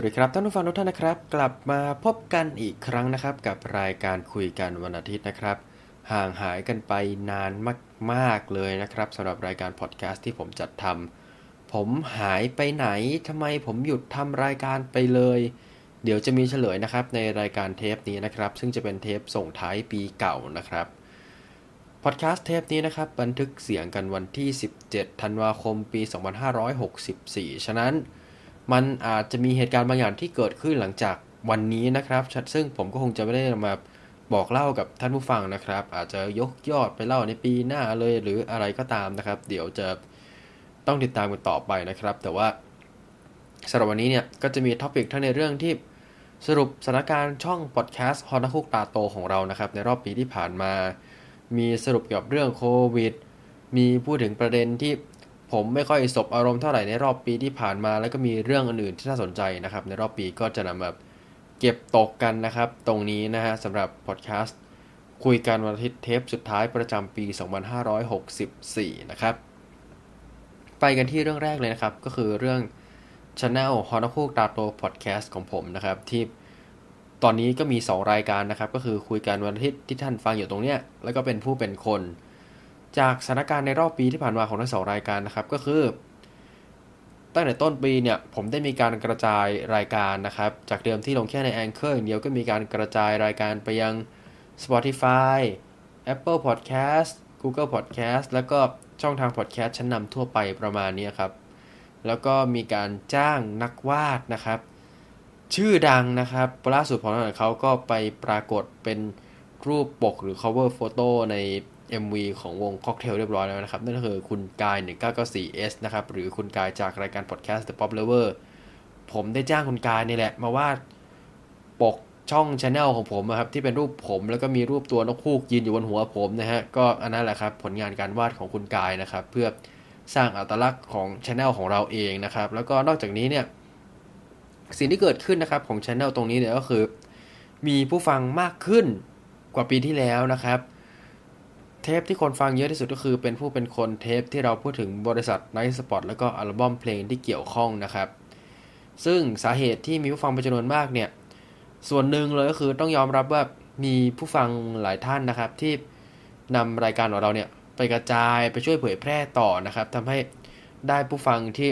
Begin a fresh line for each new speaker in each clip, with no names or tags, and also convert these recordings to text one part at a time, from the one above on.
วัสดีครับท่านผู้ฟังทุกท่านนะครับ กลับมาพบกันอีกครั้งนะครับ กับรายการคุยกันวันอาทิตย์นะครับ ห่างหายกันไปนานมากๆเลยนะครับสำหรับรายการพอดแคสต์ที่ผมจัดทำผมหายไปไหนทำไมผมหยุดทำรายการไปเลย เดี๋ยวจะมีเฉลยนะครับในรายการเทปนี้นะครับ ซึ่งจะเป็นเทปส่งท้ายปีเก่านะครับพอดแคสต์เทปนี้นะครับบันทึกเสียงกันวันที่ 17 ธันวาคมปี 2564 ฉะนั้น มันอาจจะมีเหตุการณ์บางอย่างที่เกิดขึ้นหลังจากวันนี้นะครับซึ่งผมก็คงจะไม่ได้มาบอกเล่ากับท่านผู้ฟังนะครับ อาจจะยกยอดไปเล่าในปีหน้าเลยหรืออะไรก็ตามนะครับ เดี๋ยวจะต้องติดตามกันต่อไปนะครับ แต่ว่าสำหรับวันนี้เนี่ยก็จะมี topic ทั้งในเรื่องที่สรุปสถานการณ์ช่องพอดแคสต์ฮอนัคุกตาโตของเรานะครับ ในรอบปีที่ผ่านมา มีสรุปเกี่ยวกับเรื่องโควิด มีพูดถึงประเด็นที่ ผมไม่ค่อยสบอารมณ์เท่าไหร่ในรอบปีที่ผ่านมา แล้วก็มีเรื่องอื่นๆที่น่าสนใจนะครับ ในรอบปีก็จะนำมาเก็บตกกันนะครับ ตรงนี้นะฮะสำหรับพอดแคสต์คุยกันวันอาทิตย์เทปสุดท้ายประจำปี 2564 นะครับ ไปกันที่เรื่องแรกเลยนะครับ ก็คือเรื่อง Channel ฮอนคูกตาโตพอดแคสต์ของผมนะครับ ที่ตอนนี้ก็มี 2 รายการนะครับ ก็คือคุยกันวันอาทิตย์ที่ท่านฟังอยู่ตรงเนี้ยแล้วก็เป็นผู้เป็นคน จากสถานการณ์ในรอบปีที่ผ่านมาของทั้งสองรายการนะครับก็คือ ตั้งแต่ต้นปีเนี่ยผมได้มีการกระจายรายการนะครับ จากเดิมที่ลงแค่ใน Anchor อย่างเดียวก็มีการกระจายรายการไปยัง Spotify Apple Podcast Google Podcast แล้วก็ช่องทาง Podcast ชั้นนำทั่วไปประมาณนี้ครับ แล้วก็มีการจ้างนักวาดนะครับ ชื่อดังนะครับล่าสุดของเขาก็ไปปรากฏเป็นรูปปกหรือ cover photo ใน MV ของวงค็อกเทลเรียบร้อยแล้วนะครับ นั่นก็คือคุณกาย 1994S นะครับ หรือคุณกายจากรายการพอดแคสต์ The Pop Lover ผมได้จ้างคุณกายนี่แหละ มาวาดปกช่องช anel ของผมนะครับ ที่เป็นรูปผมแล้วก็มีรูปตัวนกคูกยืนอยู่บนหัวผมนะฮะ ก็อันนั้นแหละครับ ผลงานการวาดของคุณกายนะครับ เพื่อสร้างอัตลักษณ์ของช anel ของเราเองนะครับ แล้วก็นอกจากนี้เนี่ยสิ่งที่เกิดขึ้นนะครับของช anel ตรงนี้เนี่ยก็คือ มีผู้ฟังมากขึ้นกว่าปีที่แล้วนะครับ เทปที่คนฟังเยอะที่สุดก็คือเป็นผู้เป็นคนเทปที่เราพูดถึงบริษัทไนท์สปอตแล้วก็อัลบั้มเพลงที่เกี่ยวข้องนะครับ ซึ่งสาเหตุที่มีผู้ฟังเป็นจำนวนมากเนี่ย ส่วนหนึ่งเลยก็คือต้องยอมรับว่ามีผู้ฟังหลายท่านนะครับที่นำรายการของเราเนี่ยไปกระจายไปช่วยเผยแพร่ต่อนะครับทำให้ได้ผู้ฟังที่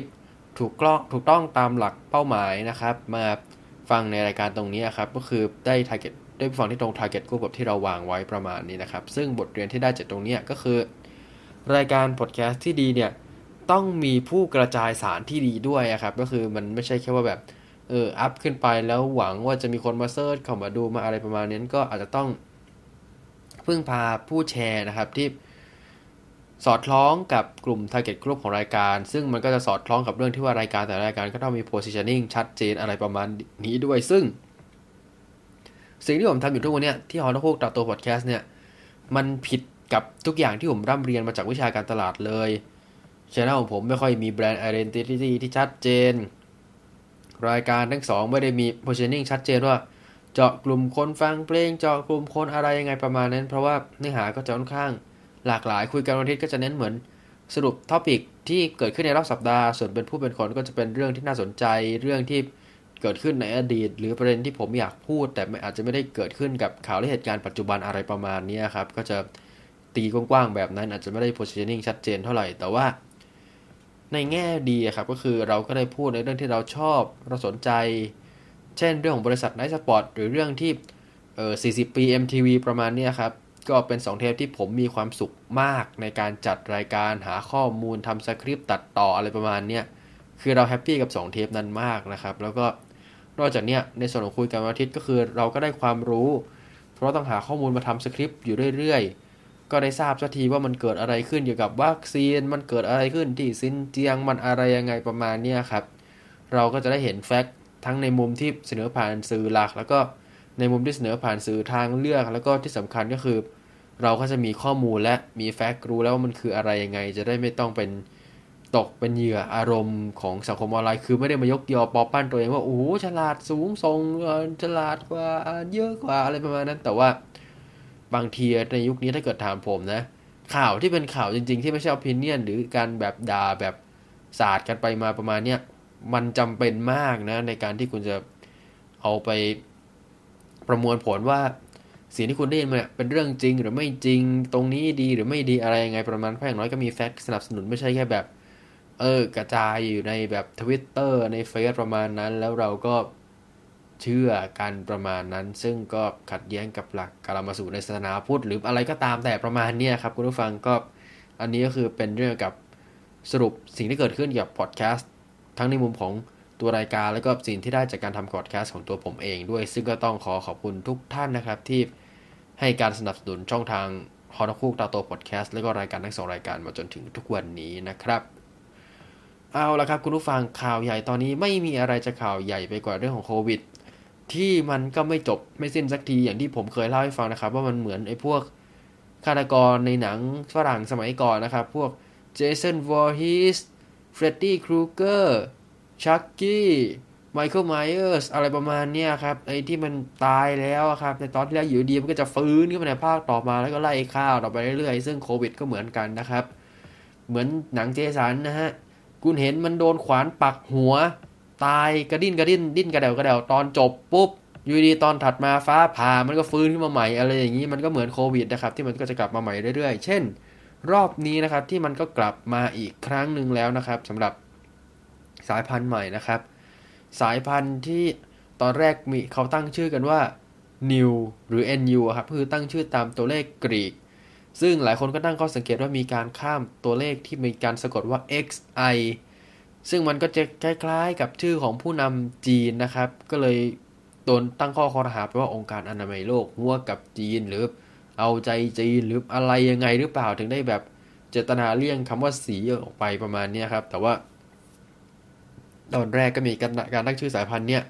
ถูกกล้องถูกต้องตามหลักเป้าหมายนะครับ มาฟังในรายการตรงนี้ครับก็คือได้ target ได้ฟังที่ตรง target group แบบที่เราวางไว้ประมาณนี้นะครับ ซึ่งบทเรียนที่ได้จากตรงนี้ก็คือ รายการพอดแคสต์ที่ดีเนี่ยต้องมีผู้กระจายสารที่ดีด้วยครับ ก็คือมันไม่ใช่แค่ว่าแบบเอออัพขึ้นไปแล้วหวังว่าจะมีคนมา search เข้ามาดูมาอะไรประมาณนี้ก็อาจจะต้องพึ่งพาผู้แชร์นะครับที่สอดคล้องกับกลุ่ม target group ของรายการ ซึ่งมันก็จะสอดคล้องกับเรื่องที่ว่ารายการแต่ละรายการก็ต้องมี positioning ชัดเจนอะไรประมาณนี้ด้วย ซึ่ง สิ่งที่ผมทำอยู่ทุกวันนี้ที่ฮอนคุกตัดตัวพอดแคสต์เนี่ย มันผิดกับทุกอย่างที่ผมร่ำเรียนมาจากวิชาการตลาดเลย channel ของผมไม่ค่อยมี brand identity ที่ชัดเจน รายการทั้งสองไม่ได้มี positioning ชัดเจนว่า เจาะกลุ่มคนฟังเพลง เจาะกลุ่มคนอะไรยังไงประมาณนั้น เพราะว่าเนื้อหาก็จะค่อนข้างหลากหลายคุยกันวันอาทิตย์ก็จะเน้นเหมือนสรุปท็อปิกที่เกิดขึ้นในรอบสัปดาห์ ส่วนเป็นผู้เป็นคนก็จะเป็นเรื่องที่น่าสนใจ เรื่องที่ เกิดขึ้นในอดีต หรือประเด็นที่ผมอยากพูด แต่อาจจะไม่ได้เกิดขึ้นกับข่าวและเหตุการณ์ปัจจุบันอะไรประมาณนี้ครับ ก็จะตีกว้างๆแบบนั้นอาจจะไม่ได้ positioning ชัดเจนเท่าไหร่ แต่ว่า ในแง่ดีครับก็คือเราก็ได้พูดในเรื่องที่เราชอบเราสนใจ เช่นเรื่องของบริษัทไนท์สปอร์ตหรือเรื่องที่เออ40 ปี MTV ประมาณนี้ครับก็เป็น2เทปที่ผมมีความสุขมากในการจัดรายการหาข้อมูลทำสคริปต์ตัดต่ออะไรประมาณนี้คือเราแฮปปี้กับ2เทปนั้นมากนะครับ แล้วก็ นอกจากนี้ในส่วนของคุยกันวันอาทิตย์ก็คือเราก็ได้ความรู้ เพราะต้องหาข้อมูลมาทำสคริปต์อยู่เรื่อยๆ ก็ได้ทราบสักทีว่ามันเกิดอะไรขึ้นเกี่ยวกับวัคซีน มันเกิดอะไรขึ้นที่ซินเจียงมันอะไรยังไงประมาณนี้ครับ เราก็จะได้เห็นแฟกต์ทั้งในมุมที่เสนอผ่านสื่อหลัก แล้วก็ในมุมที่เสนอผ่านสื่อทางเลือก แล้วก็ที่สำคัญก็คือ เราก็จะมีข้อมูลและมีแฟกต์รู้แล้วว่ามันคืออะไรยังไง จะได้ไม่ต้องเป็น ตกเป็นเหยื่ออารมณ์ของสังคมออนไลน์คือไม่ได้มายกยอปอปั้นตัวเองว่าโอ้ฉลาดสูงส่งฉลาดกว่าเยอะกว่าอะไรประมาณนั้น แต่ว่าบางทีในยุคนี้ถ้าเกิดถามผมนะ ข่าวที่เป็นข่าวจริง ๆ ที่ไม่ใช่อภินิยนหรือการแบบด่าแบบศาสตร์กันไปมาประมาณเนี้ยมันจำเป็นมากนะ ในการที่คุณจะเอาไปประมวลผลว่าสิ่งที่คุณได้ยินมาเป็นเรื่องจริงหรือไม่จริงตรงนี้ดีหรือไม่ดีอะไรยังไงประมาณเพราะอย่างน้อยก็มีแฟกต์สนับสนุนไม่ใช่แค่แบบ เออกระจายอยู่ในแบบทวิตเตอร์ในเฟซประมาณนั้น แล้วเราก็เชื่อกันประมาณนั้น ซึ่งก็ขัดแย้งกับหลักการมาสู่ในศาสนาพุทธหรืออะไรก็ตามแต่ประมาณนี้ครับคุณผู้ฟังก็อันนี้ก็คือเป็นเรื่องกับสรุปสิ่งที่เกิดขึ้นกับพอดแคสต์ทั้งในมุมของตัวรายการแล้วก็สิ่งที่ได้จากการทำพอดแคสต์ของตัวผมเองด้วย ซึ่งก็ต้องขอขอบคุณทุกท่านนะครับที่ให้การสนับสนุนช่องทางฮอนคูกตาโตพอดแคสต์แล้วก็รายการทั้งสองรายการมาจนถึงทุกวันนี้นะครับ เอาละครับคุณผู้ฟังข่าวใหญ่ตอนนี้ไม่มีอะไรจะข่าวใหญ่ไปกว่าเรื่องของโควิด ที่มันก็ไม่จบไม่สิ้นสักทีอย่างที่ผมเคยเล่าให้ฟังนะครับ ว่ามันเหมือนไอ้พวกฆาตกรในหนังฝรั่งสมัยก่อนนะครับ พวกเจสันวอร์ฮิสเฟรดดี้ครูเกอร์ชักกี้ไมเคิลไมเออร์สอะไรประมาณนี้ครับไอ้ที่มันตายแล้วครับ ในตอนที่แล้วอยู่ดีมันก็จะฟื้นขึ้นมาในภาคต่อมาแล้วก็ไล่ฆ่าต่อไปเรื่อยๆ ซึ่งโควิดก็เหมือนกันนะครับ เหมือนหนังเจสันนะฮะ คุณเห็นมันโดนขวานปักหัว ตายกระดิ้นกระดิ้นดิ้นกระเดวกระเดวตอนจบปุ๊บอยู่ดีตอนถัดมาฟ้าผ่ามันก็ฟื้นขึ้นมาใหม่อะไรอย่างนี้มันก็เหมือนโควิดนะครับที่มันก็จะกลับมาใหม่เรื่อยๆ เช่น รอบนี้นะครับที่มันก็กลับมาอีกครั้งหนึ่งแล้วนะครับสำหรับสายพันธุ์ใหม่นะครับ สายพันธุ์ที่ตอนแรกมีเขาตั้งชื่อกันว่า New หรือ NU ครับคือตั้งชื่อตามตัวเลขกรีก ซึ่งหลายคนก็ตั้งข้อสังเกตว่ามีการข้ามตัวเลขที่มีการสะกดว่า XI ซึ่งมันก็จะคล้ายๆ กับชื่อของผู้นำจีนนะครับ ก็เลยโดนตั้งข้อข้อหาไปว่าองค์การอนามัยโลกหัวกับจีนหรือเอาใจจีนหรืออะไรยังไงหรือเปล่าถึงได้แบบเจตนาเลี่ยงคำว่าสีออกไปประมาณนี้ครับ แต่ว่า ตอนแรกก็มีการการตั้งชื่อสายพันธุ์เนี่ย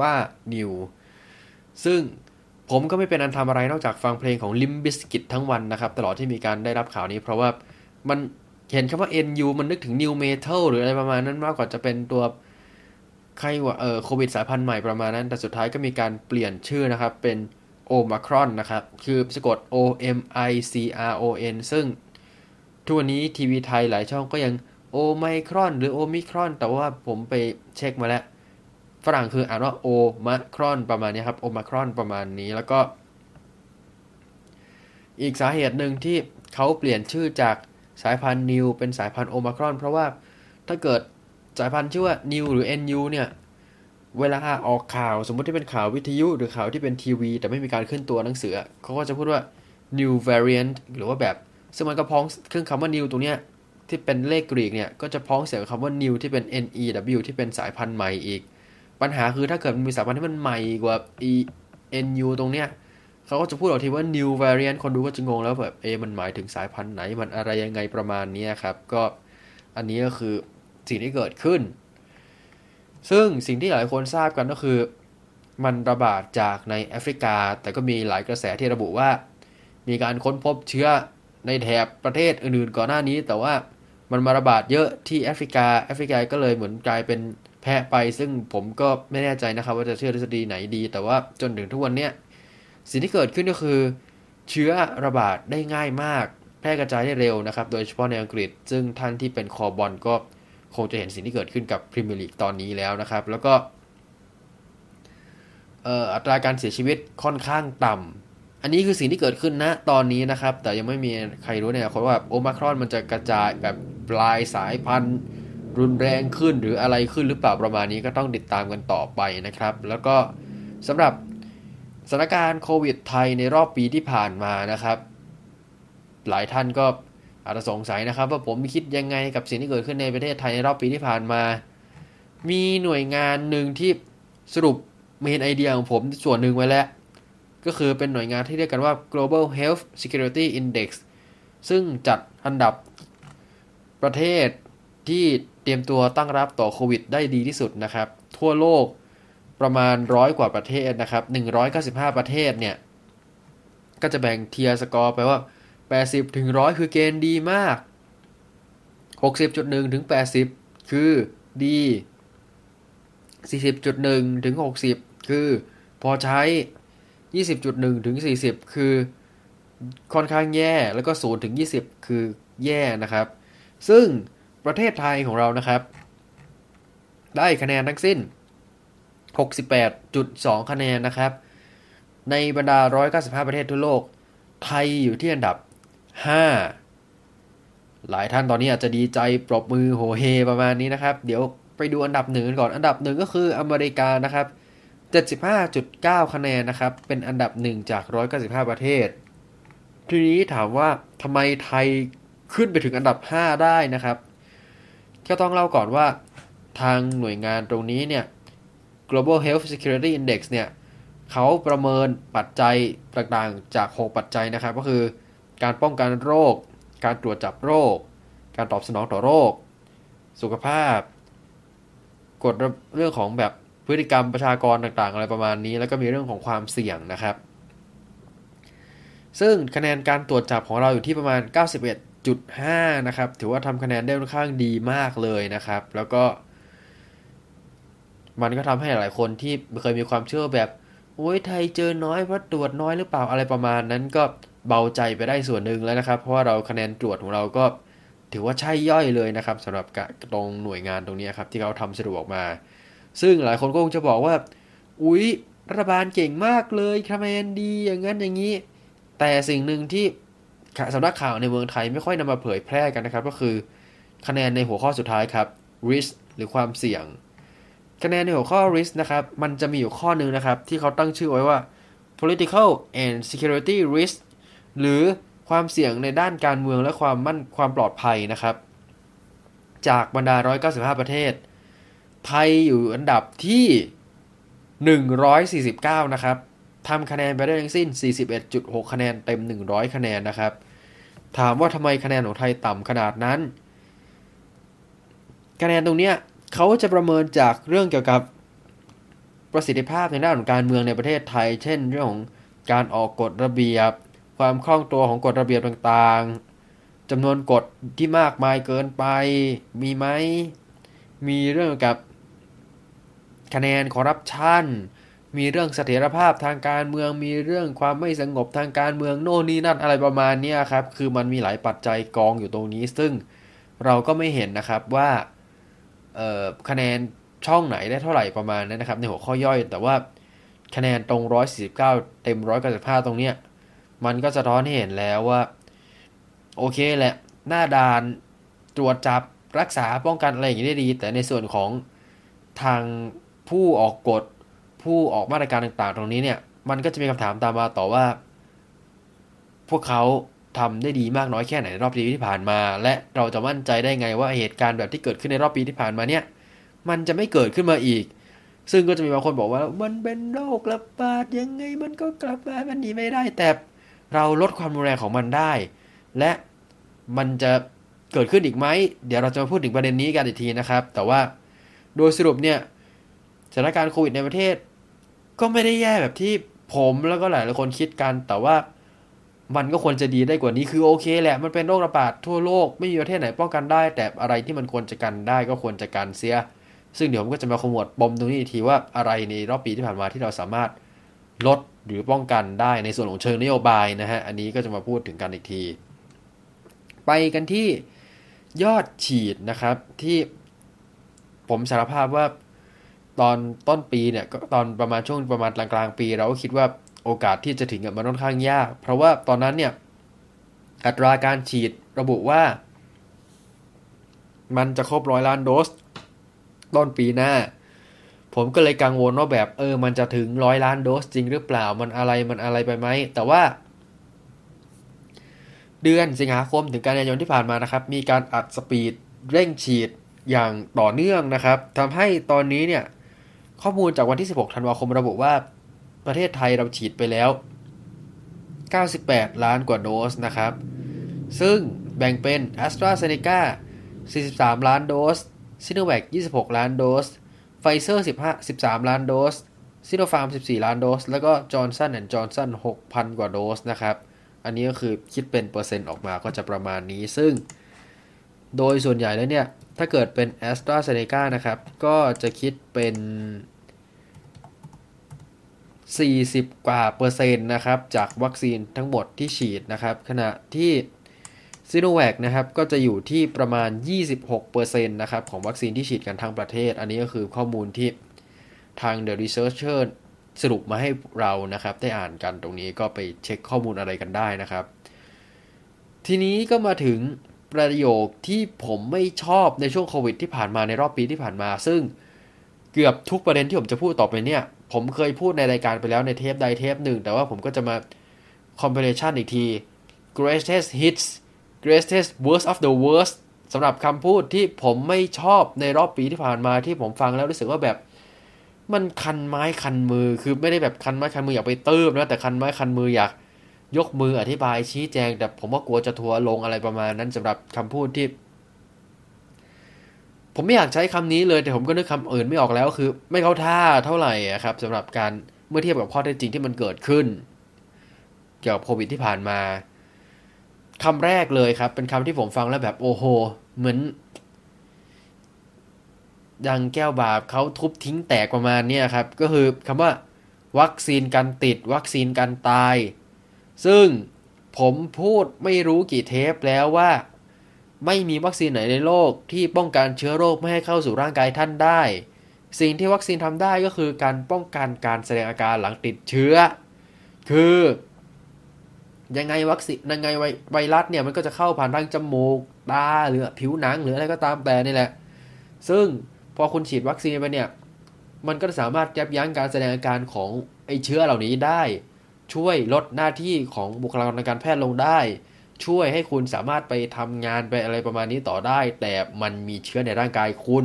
ว่า New ซึ่ง ผมก็ไม่เป็นอันทำอะไรนอกจากฟังเพลงของ Limp Bizkit ทั้งวันนะครับ ตลอดที่มีการได้รับข่าวนี้ เพราะว่ามันเห็นคำว่า NU มันนึกถึง New Metal หรืออะไรประมาณนั้นมากกว่าจะเป็นตัวใครว่าเอ่อโควิดสายพันธุ์ใหม่ประมาณนั้น แต่สุดท้ายก็มีการเปลี่ยนชื่อนะครับ เป็นโอมครอนนะครับ คือสะกด O M I C R O N ซึ่งทุกวันนี้ทีวีไทยหลายช่องก็ยังโอไมครอน หรือโอมิครอน แต่ว่าผมไปเช็คมาแล้ว ฝรั่งคืออ่านว่าโอมาครอนประมาณนี้ครับโอมาครอนประมาณนี้แล้วก็ อีกสาเหตุหนึ่งที่เขาเปลี่ยนชื่อจากสายพันธุ์นิวเป็นสายพันธุ์โอมาครอน เพราะว่าถ้าเกิดสายพันธุ์ชื่อว่านิวหรือ NU เนี่ย เวลาออกข่าวสมมติที่เป็นข่าววิทยุหรือข่าวที่เป็นทีวี แต่ไม่มีการขึ้นตัวหนังสือเขาก็จะพูดว่า new variant หรือว่าแบบซึ่งมันก็พ้องเครื่องคำว่า new ตรงเนี้ยที่เป็นเลขกรีกเนี่ย ก็จะพ้องเสียงคำว่า new ที่เป็น new ที่เป็นสายพันธุ์ใหม่อีก ปัญหาคือถ้าเกิดมันมีสายพันธุ์ที่มันใหม่กว่า e nu ตรงเนี้ยเขาก็จะพูดออกทีว่า new variant คนดูก็จะงงแล้วแบบเอ มันหมายถึงสายพันธุ์ไหนมันอะไรยังไงประมาณนี้ครับ ก็อันนี้ก็คือสิ่งที่เกิดขึ้น ซึ่งสิ่งที่หลายคนทราบกันก็คือ มันระบาดจากในแอฟริกา แต่ก็มีหลายกระแสที่ระบุว่า มีการค้นพบเชื้อในแถบประเทศอื่นๆก่อนหน้านี้ แต่ว่ามันมาระบาดเยอะที่แอฟริกาแอฟริกาก็เลยเหมือนกลายเป็น แพะไปซึ่งผมก็ไม่แน่ใจนะครับ ว่าจะเชื่อทฤษฎีไหนดี แต่ว่าจนถึงทุกวันนี้สิ่งที่เกิดขึ้นก็คือ เชื้อระบาดได้ง่ายมาก แพร่กระจายได้เร็วนะครับ โดยเฉพาะในอังกฤษ ซึ่งท่านที่เป็นคอบอลก็คงจะเห็นสิ่งที่เกิดขึ้นกับพรีเมียร์ลีกตอนนี้แล้วนะครับ แล้วก็อัตราการเสียชีวิตค่อนข้างต่ำอันนี้คือสิ่งที่เกิดขึ้นนะตอนนี้นะครับ แต่ยังไม่มีใครรู้เนี่ยคนว่าโอมาครอนมันจะกระจายแบบปลายสายพันธุ์ รุนแรงขึ้นหรืออะไรขึ้นหรือเปล่าประมาณนี้ก็ต้องติดตามกันต่อไปนะครับ แล้วก็สำหรับสถานการณ์โควิดไทยในรอบปีที่ผ่านมานะครับ หลายท่านก็อาจจะสงสัยนะครับ ว่าผมคิดยังไงกับสิ่งที่เกิดขึ้นในประเทศไทยในรอบปีที่ผ่านมา มีหน่วยงานหนึ่งที่สรุปเมนไอเดียของผมส่วนหนึ่งไว้แล้ว ก็คือเป็นหน่วยงานที่เรียกกันว่า Global Health Security Index ซึ่งจัดอันดับประเทศที่ รียมตัวตั้งรับต่อโควิดได้ดีที่สุดนะครับ ทั่วโลกประมาณร้อยกว่าประเทศนะครับ 195 ประเทศเนี่ย ก็จะแบ่งเทียร์สกอร์ไปว่า 80ถึง100 คือเกณฑ์ดีมาก 60.1ถึง80 คือดี 40.1ถึง60 คือพอใช้ 20.1ถึง40 คือค่อนข้างแย่แล้วก็0ถึง20 คือแย่นะครับ ซึ่ง ประเทศไทยของเรานะครับ ได้คะแนนทั้งสิ้น 68.2 คะแนนนะครับ ในบรรดา 195 ประเทศทั่วโลก ไทยอยู่ที่อันดับ 5 หลายท่านตอนนี้อาจจะดีใจปรบมือโหเฮประมาณนี้นะครับ เดี๋ยวไปดูอันดับหนึ่งก่อน อันดับหนึ่งก็คืออเมริกานะครับ 75.9 คะแนนนะครับ เป็นอันดับหนึ่งจาก 195 ประเทศ ทีนี้ถามว่าทำไมไทยขึ้นไปถึงอันดับ 5 ได้นะครับ ก็ต้องเล่าก่อนว่าทางหน่วยงานตรงนี้เนี่ย Global Health Security Index เนี่ยเขาประเมินปัจจัยต่างๆจาก 6 ปัจจัยนะครับ ก็คือ การป้องกันโรค การตรวจจับโรค การตอบสนองต่อโรค สุขภาพ กฎเรื่องของแบบพฤติกรรมประชากรต่างๆ อะไรประมาณนี้ แล้วก็มีเรื่องของความเสี่ยงนะครับ ซึ่งคะแนนการตรวจจับของเราอยู่ที่ประมาณ 91.5นะครับ ถือว่าทำคะแนนได้ค่อนข้างดีมากเลยนะครับ แล้วก็ มันก็ทำให้หลายคนที่เคยมีความเชื่อแบบโอ้ยไทยเจอน้อยเพราะตรวจน้อยหรือเปล่าอะไรประมาณนั้นก็เบาใจไปได้ส่วนหนึ่งแล้วนะครับ เพราะว่าเราคะแนนตรวจของเราก็ถือว่าใช่ย่อยเลยนะครับสำหรับตรงหน่วยงานตรงนี้ครับ ที่เขาทำสรุปออกมา ซึ่งหลายคนก็คงจะบอกว่า อุ๊ยรัฐบาลเก่งมากเลยคะแนนดีอย่างนั้นอย่างนี้ แต่สิ่งหนึ่งที่ สำนักข่าวในเมืองไทยไม่ค่อยนำมาเผยแพร่กันนะครับ ก็คือ คะแนนในหัวข้อสุดท้ายครับ risk หรือความเสี่ยง คะแนนในหัวข้อ risk นะครับ มันจะมีอยู่ข้อหนึ่งนะครับ ที่เขาตั้งชื่อไว้ว่า political and security risk หรือความเสี่ยงในด้านการเมืองและความมั่นความปลอดภัยนะครับ จากบรรดา 195 ประเทศ ไทยอยู่อันดับที่ 149 นะครับทำคะแนนไปได้ทั้งสิ้น 41.6 คะแนนเต็ม 100 คะแนนนะครับ ถามว่าทำไมคะแนนของไทยต่ำขนาดนั้น คะแนนตรงเนี้ยเขาจะประเมินจากเรื่องเกี่ยวกับประสิทธิภาพในด้านของการเมืองในประเทศไทย เช่น เรื่องของการออกกฎระเบียบ ความคล่องตัวของกฎระเบียบต่างๆจำนวนกฎที่มากมายเกินไป มีไหมมีเรื่องกับคะแนนคอร์รัปชัน มีเรื่องเสถียรภาพทางการเมืองมีเรื่องความไม่สงบทางการเมืองโน่นนี่นั่นอะไรประมาณนี้ครับ คือมันมีหลายปัจจัยกองอยู่ตรงนี้ ซึ่งเราก็ไม่เห็นนะครับว่าคะแนนช่องไหนได้เท่าไหร่ประมาณนั้นนะครับ ในหัวข้อย่อย แต่ว่าคะแนนตรง 149 เต็ม 195 ตรงเนี้ยมันก็จะท้อนเห็นแล้วว่า โอเคแหละ หน้าด่านตรวจจับรักษาป้องกันอะไรอย่างนี้ได้ดี แต่ในส่วนของทางผู้ออกกฎ ผู้ออกมาตรการต่างๆ ตรงนี้เนี่ย มันก็จะมีคำถามตามมาต่อว่า พวกเขาทำได้ดีมากน้อยแค่ไหนรอบปีที่ผ่านมา และเราจะมั่นใจได้ไงว่าเหตุการณ์แบบที่เกิดขึ้นในรอบปีที่ผ่านมาเนี่ย มันจะไม่เกิดขึ้นมาอีก ซึ่งก็จะมีบางคนบอกว่า มันเป็นโรคระบาดยังไงมันก็กลับมามันหนีไม่ได้ แต่เราลดความรุนแรงของมันได้ และมันจะเกิดขึ้นอีกไหม เดี๋ยวเราจะมาพูดถึงประเด็นนี้กันอีกทีนะครับ แต่ว่าโดยสรุปเนี่ยสถานการณ์โควิดในประเทศ ก็ไม่ได้แย่แบบที่ผมแล้วก็หลายหลายคนคิดกัน แต่ว่ามันก็ควรจะดีได้กว่านี้คือโอเคแหละ มันเป็นโรคระบาดทั่วโลกไม่มีประเทศไหนป้องกันได้ แต่อะไรที่มันควรจะกันได้ก็ควรจะกันเสีย ซึ่งเดี๋ยวผมก็จะมาขมวดปมตรงนี้อีกทีว่าอะไรในรอบปีที่ผ่านมาที่เราสามารถลดหรือป้องกันได้ในส่วนของเชิงนโยบายนะฮะ อันนี้ก็จะมาพูดถึงกันอีกที ไปกันที่ยอดฉีดนะครับที่ผมสารภาพว่า ตอนต้นปีเนี่ยก็ตอนประมาณช่วงประมาณกลางๆปี เราก็คิดว่าโอกาสที่จะถึงมันค่อนข้างยาก เพราะว่าตอนนั้นเนี่ยอัตราการฉีดระบุว่า มันจะครบร้อยล้านโดส ต้นปีหน้า ผมก็เลยกังวลว่าแบบเออ มันจะถึงร้อยล้านโดสจริงหรือเปล่ามันอะไรมันอะไรไปไหมแต่ว่า เดือนสิงหาคมถึงกันยายนที่ผ่านมานะครับ มีการอัดสปีดเร่งฉีดอย่างต่อเนื่องนะครับทำให้ตอนนี้เนี่ย ข้อมูลจากวันที่ 16 ธันวาคมระบุว่า ประเทศไทยเราฉีดไปแล้ว 98 ล้านกว่าโดสนะครับ ซึ่งแบ่งเป็น a s t r a z เซ e c a 43 ล้านโดส s i n o v a c 26 ล้านโดส Pfizer 15 13 ล้านโดส s i n o p h a r m 14 ล้านโดส แล้วก็ Johnson Johnson 6,000 กว่าโดสนะครับ อันนี้ก็คือคิดเป็นเปอร์เซ็นต์ออกมาก็จะประมาณนี้ ซึ่ง โดยส่วนใหญ่แล้วเนี่ย ถ้าเกิดเป็น a s t r a z เซ e c a นะครับ ก็จะคิดเป็น 40 กว่าเปอร์เซ็นต์นะครับ จากวัคซีนทั้งหมดที่ฉีดนะครับ ขณะที่ซีโนแวคนะครับ ก็จะอยู่ที่ประมาณ 26%นะครับ ของวัคซีนที่ฉีดกันทั้งประเทศ อันนี้ก็คือข้อมูลที่ทาง The Researcher สรุปมาให้เรานะครับ ได้อ่านกันตรงนี้ก็ไปเช็คข้อมูลอะไรกันได้นะครับ ทีนี้ก็มาถึง ประโยคที่ผมไม่ชอบในช่วงโควิดที่ผ่านมาในรอบปีที่ผ่านมา ซึ่งเกือบทุกประเด็นที่ผมจะพูดต่อไปเนี่ย ผมเคยพูดในรายการไปแล้วในเทปใดเทปหนึ่ง แต่ว่าผมก็จะมา compilation อีกที greatest hits greatest worst of the worst สำหรับคำพูดที่ผมไม่ชอบในรอบปีที่ผ่านมาที่ผมฟังแล้วรู้สึกว่าแบบ มันคันไม้คันมือคือไม่ได้แบบคันไม้คันมืออยากไปเติมนะแต่คันไม้คันมืออยาก ยกมืออธิบายชี้แจง แต่ผมว่ากลัวจะทัวลงอะไรประมาณนั้นสำหรับคำพูดที่ ผมไม่อยากใช้คำนี้เลย แต่ผมก็นึกคำอื่นไม่ออกแล้วคือ ไม่เข้าท่าเท่าไหร่ครับสำหรับการเมื่อเทียบกับข้อเท็จจริงที่มันเกิดขึ้น เกี่ยวกับโควิดที่ผ่านมาคำแรกเลยครับ เป็นคำที่ผมฟังแล้วแบบโอ้โห เหมือนดังแก้วบาปเขาทุบทิ้งแตกประมาณนี้ครับ ก็คือคำว่า วัคซีนกันติด วัคซีนกันตาย ซึ่งผมพูดไม่รู้กี่เทปแล้วว่า ไม่มีวัคซีนไหนในโลกที่ป้องกันเชื้อโรคไม่ให้เข้าสู่ร่างกายท่านได้ สิ่งที่วัคซีนทำได้ก็คือการป้องกันการแสดงอาการหลังติดเชื้อ คือยังไงวัคซีนยังไงไวรัสเนี่ยมันก็จะเข้าผ่านทางจมูกตาหรือผิวหนังหรืออะไรก็ตามแต่นี่แหละ ซึ่งพอคุณฉีดวัคซีนไปเนี่ย มันก็สามารถยับยั้งการแสดงอาการของไอเชื้อเหล่านี้ได้ ช่วยลดหน้าที่ของบุคลากรทางการแพทย์ลงได้ ช่วยให้คุณสามารถไปทำงานไปอะไรประมาณนี้ต่อได้ แต่มันมีเชื้อในร่างกายคุณ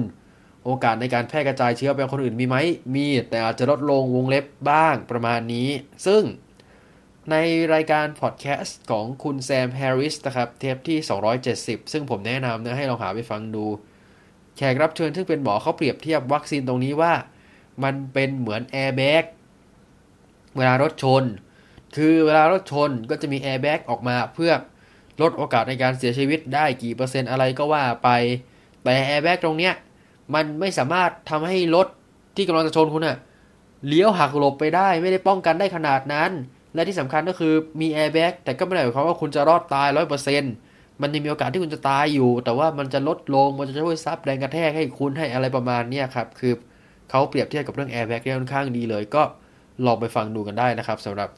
โอกาสในการแพร่กระจายเชื้อไปคนอื่นมีไหมมีแต่อาจจะลดลงวงเล็บบ้างประมาณนี้ ซึ่งในรายการพอดแคสต์ของคุณแซมแฮร์ริสนะครับ เทปที่ 270 ซึ่งผมแนะนำนะให้ลองหาไปฟังดู แขกรับเชิญซึ่งเป็นหมอเขาเปรียบเทียบวัคซีนตรงนี้ว่า มันเป็นเหมือนแอร์แบ็กเวลารถชน คือเวลารถชนก็จะมีแอร์แบ็กออกมาเพื่อลดโอกาสในการเสียชีวิตได้กี่เปอร์เซ็นต์อะไรก็ว่าไป แต่แอร์แบ็กตรงเนี้ยมันไม่สามารถทำให้รถที่กำลังจะชนคุณอะเลี้ยวหักหลบไปได้ไม่ได้ป้องกันได้ขนาดนั้น และที่สำคัญก็คือมีแอร์แบ็กแต่ก็ไม่ได้หมายความว่าคุณจะรอดตายร้อยเปอร์เซ็นต์มันยังมีโอกาสที่คุณจะตายอยู่ แต่ว่ามันจะลดลงมันจะช่วยซับแรงกระแทกให้คุณให้อะไรประมาณนี้ครับคือเขาเปรียบเทียบกับเรื่องแอร์แบ็กได้ค่อนข้างดีเลยก็ลองไปฟังดูกันได้นะครับสำหรับ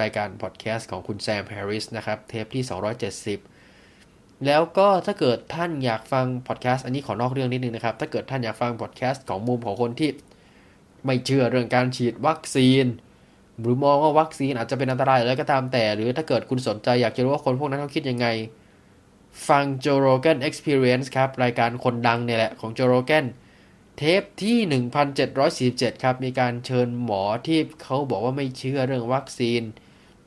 รายการพอดแคสต์ของคุณแซมแฮร์ริสนะครับเทปที่ 270 แล้วก็ถ้าเกิดท่านอยากฟังพอดแคสต์อันนี้ขอนอกเรื่องนิดนึงนะครับ ถ้าเกิดท่านอยากฟังพอดแคสต์ของมุมของคนที่ไม่เชื่อเรื่องการฉีดวัคซีน หรือมองว่าวัคซีนอาจจะเป็นอันตรายอะไรก็ตามแต่ หรือถ้าเกิดคุณสนใจอยากจะรู้ว่าคนพวกนั้นเขาคิดยังไง ฟัง Joe Rogan Experience ครับ รายการคนดังเนี่ยแหละของ Joe Rogan เทปที่ 1747 ครับ มีการเชิญหมอที่เขาบอกว่าไม่เชื่อเรื่องวัคซีน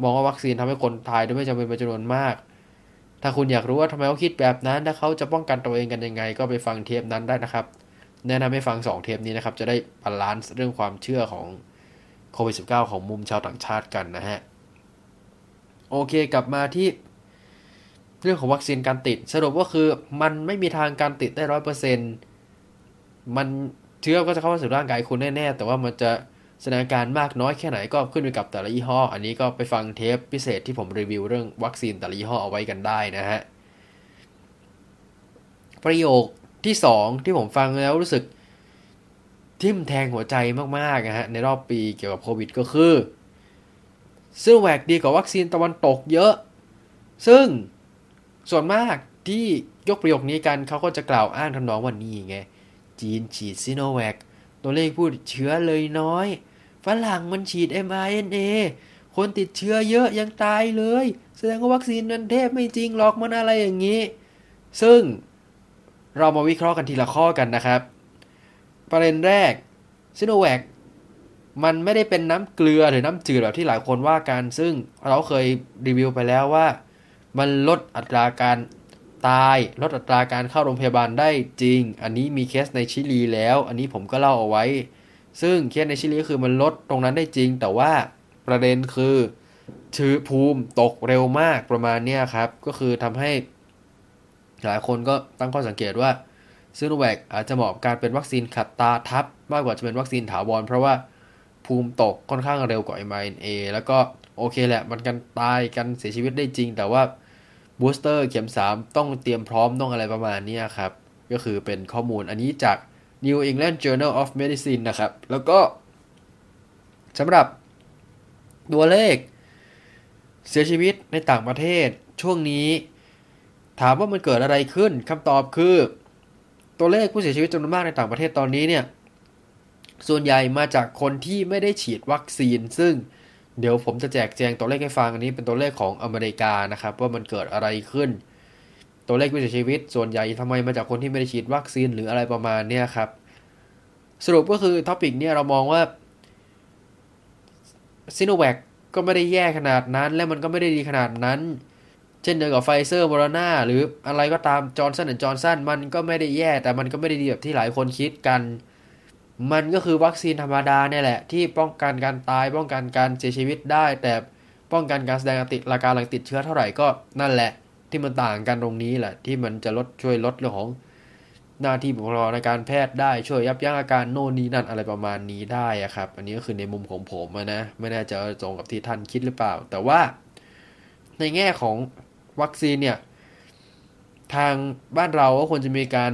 มองว่าวัคซีนทำให้คนตายโดยไม่จำเป็นเป็นจำนวนมาก ถ้าคุณอยากรู้ว่าทำไมเขาคิดแบบนั้นถ้าเขาจะป้องกันตัวเองกันยังไง ก็ไปฟังเทปนั้นได้นะครับ แนะนำให้ฟัง 2 เทปนี้นะครับ จะได้ balance เรื่องความเชื่อของโควิด -19 ของมุมชาวต่างชาติกันนะฮะ โอเคกลับมาที่เรื่องของวัคซีนการติด สรุปก็คือมันไม่มีทางการติดได้ร้อยเปอร์เซ็นต์ มันเชื้อก็จะเข้าสู่ร่างกายคุณแน่ๆแต่ว่ามันจะแสดงการมากน้อยแค่ไหนก็ขึ้นอยู่กับแต่ละยี่ห้อ อันนี้ก็ไปฟังเทปพิเศษที่ผมรีวิวเรื่องวัคซีนแต่ละยี่ห้อเอาไว้กันได้นะฮะ ประโยคที่ 2 ที่ผมฟังแล้วรู้สึกทิ่มแทงหัวใจมากๆนะฮะ ในรอบปีเกี่ยวกับโควิดก็คือซิโนแวคดีกว่าวัคซีนตะวันตกเยอะ ซึ่งส่วนมากที่ยกประโยคนี้กันเขาก็จะกล่าวอ้างทำนองว่านี่ไง จีนฉีดซิโนแวคตัวเลขผู้ติดเชื้อเลยน้อย ฝรั่งมันฉีด mRNA คนติดเชื้อเยอะยังตายเลย แสดงว่าวัคซีนนันเทพไม่จริงหรอกมันอะไรอย่างนี้ ซึ่งเรามาวิเคราะห์กันทีละข้อกันนะครับ ประเด็นแรกซิโนแวคมันไม่ได้เป็นน้ำเกลือหรือน้ำจืดแบบที่หลายคนว่ากัน ซึ่งเราเคยรีวิวไปแล้วว่า มันลดอัตราการ ตายลดอัตราการเข้าโรงพยาบาลได้จริง อันนี้มีเคสในชิลีแล้ว อันนี้ผมก็เล่าเอาไว้ ซึ่งเคสในชิลีก็คือมันลดตรงนั้นได้จริง แต่ว่าประเด็นคือเชื้อภูมิตกเร็วมากประมาณนี้ครับ ก็คือทำให้หลายคนก็ตั้งข้อสังเกตว่าซิโนแวคอาจจะเหมาะกับการเป็นวัคซีนขัดตาทับ มากกว่าจะเป็นวัคซีนถาวรเพราะว่าภูมิตกค่อนข้างเร็วกว่า mRNA แล้วก็โอเคแหละ มันกันตายกันเสียชีวิตได้จริง แต่ว่า บูสเตอร์เข็ม 3 ต้องเตรียมพร้อมต้องอะไรประมาณนี้ครับ ก็คือเป็นข้อมูลอันนี้จาก New England Journal of Medicine นะครับ แล้วก็สำหรับตัวเลข เสียชีวิตในต่างประเทศช่วงนี้ ถามว่ามันเกิดอะไรขึ้นคำตอบคือ ตัวเลขผู้เสียชีวิตจำนวนมากในต่างประเทศตอนนี้เนี่ยส่วนใหญ่มาจากคนที่ไม่ได้ฉีดวัคซีน ซึ่ง เดี๋ยวผมจะแจกแจงตัวเลขให้ฟังอันนี้เป็นตัวเลขของอเมริกานะครับ ว่ามันเกิดอะไรขึ้น ตัวเลขผู้เสียชีวิต ส่วนใหญ่ทำไมมาจากคนที่ไม่ได้ฉีดวัคซีนหรืออะไรประมาณนี้ครับ สรุปก็คือ topic เนี่ยเรามองว่าซิโนแวคก็ไม่ได้แย่ขนาดนั้น และมันก็ไม่ได้ดีขนาดนั้น เช่นเดียวกับไฟเซอร์โมเดอร์นาหรืออะไรก็ตามจอร์นสันและจอร์นสันมันก็ไม่ได้แย่ แต่มันก็ไม่ได้ดีแบบที่หลายคนคิดกัน มันก็คือวัคซีนธรรมดาเนี่ยแหละ ที่ป้องกันการตายป้องกันการเสียชีวิตได้ แต่ป้องกันการแสดงติดอาการหลังติดเชื้อเท่าไหร่ก็นั่นแหละ ที่มันต่างกันตรงนี้แหละ ที่มันจะลดช่วยลดเรื่องของหน้าที่บุคลากรในการแพทย์ได้ช่วยยับยั้งอาการโน่นนี่นั่นอะไรประมาณนี้ได้อะครับ อันนี้ก็คือในมุมของผมนะไม่แน่ใจตรงกับที่ท่านคิดหรือเปล่า แต่ว่า ในแง่ของวัคซีนเนี่ย ทางบ้านเราก็ควรจะมีการ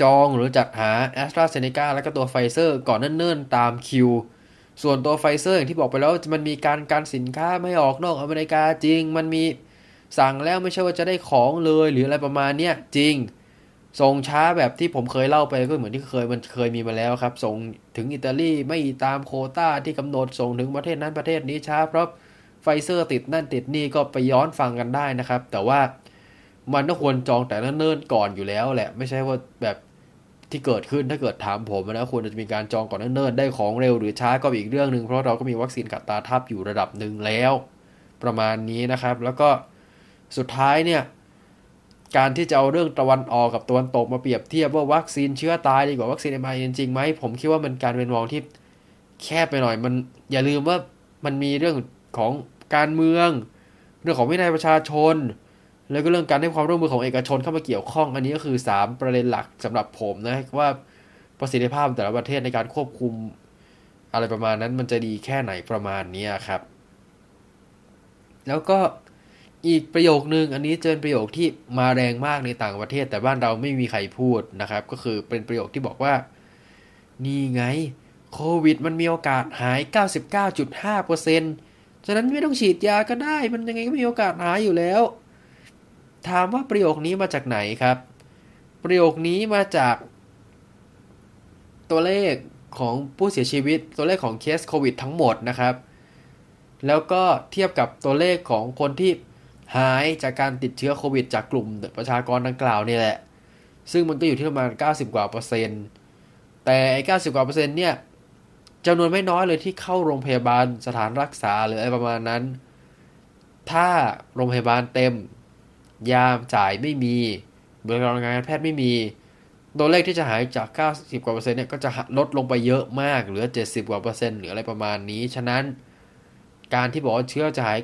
จองหรือจัดหา AstraZeneca แล้วก็ตัวไฟเซอร์ก่อนเนิ่นๆ ตามคิว ส่วนตัวไฟเซอร์อย่างที่บอกไปแล้วมันมีการกันสินค้าไม่ออกนอกอเมริกาจริง มันมีสั่งแล้วไม่ใช่ว่าจะได้ของเลยหรืออะไรประมาณเนี้ยจริง ส่งช้าแบบที่ผมเคยเล่าไปก็เหมือนที่เคยมันเคยมีมาแล้วครับ ส่งถึงอิตาลีไม่ตามโควตาที่กำหนดส่งถึงประเทศนั้นประเทศนี้ช้าเพราะไฟเซอร์ติดนั่นติดนี่ก็ไปย้อนฟังกันได้นะครับ แต่ว่ามันต้องควรจองแต่เนิ่นๆก่อนอยู่แล้วแหละ ไม่ใช่ว่าแบบ ที่เกิดขึ้นถ้าเกิดถามผมนะควรจะมีการจองก่อนเนิ่นๆได้ของเร็วหรือช้าก็อีกเรื่องหนึ่งเพราะเราก็มีวัคซีนขัดตาทับอยู่ระดับหนึ่งแล้ว ประมาณนี้นะครับ แล้วก็สุดท้ายเนี่ยการที่จะเอาเรื่องตะวันออกกับตะวันตกมาเปรียบเทียบว่าวัคซีนเชื้อตายดีกว่าวัคซีนเอ็มไอจริงไหมผมคิดว่ามันการเป็นมองที่แคบไปหน่อยมันอย่าลืมว่ามันมีเรื่องของการเมือง เรื่องของวินัยประชาชน แล้วก็เรื่องการให้ความร่วมมือของเอกชนเข้ามาเกี่ยวข้อง อันนี้ก็คือ 3 ประเด็นหลักสำหรับผมนะว่าประสิทธิภาพแต่ละประเทศในการควบคุมอะไรประมาณนั้นมันจะดีแค่ไหนประมาณนี้ครับ แล้วก็อีกประโยคนึงอันนี้เจอประโยคที่มาแรงมากในต่างประเทศ แต่บ้านเราไม่มีใครพูดนะครับ ก็คือเป็นประโยคที่บอกว่า นี่ไงโควิดมันมีโอกาสหาย 99.5%ฉะนั้นไม่ต้องฉีดยาก็ได้ มันยังไงก็มีโอกาสหายอยู่แล้ว ถามว่าประโยคนี้มาจากไหนครับ ประโยคนี้มาจาก ตัวเลขของผู้เสียชีวิต ตัวเลขของเคสโควิดทั้งหมดนะครับ แล้วก็เทียบกับตัวเลขของคนที่หายจากการติดเชื้อโควิด จากกลุ่มประชากรดังกล่าวนี่แหละ ซึ่งมันก็อยู่ที่ประมาณ 90 กว่าเปอร์เซ็นต์ แต่ไอ้90 กว่าเปอร์เซ็นต์เนี่ยจำนวนไม่น้อยเลยที่เข้าโรงพยาบาลสถานรักษาหรืออะไรประมาณนั้น ถ้าโรงพยาบาลเต็ม ยาจ่ายไม่มีบริการการแพทย์ไม่มี ตัวเลขที่จะหายจาก 90 กว่าเปอร์เซ็นต์เนี่ยก็จะลดลงไปเยอะมาก เหลือ 70 กว่าเปอร์เซ็นต์หรืออะไรประมาณนี้ ฉะนั้นการที่บอกว่าเชื้อจะหาย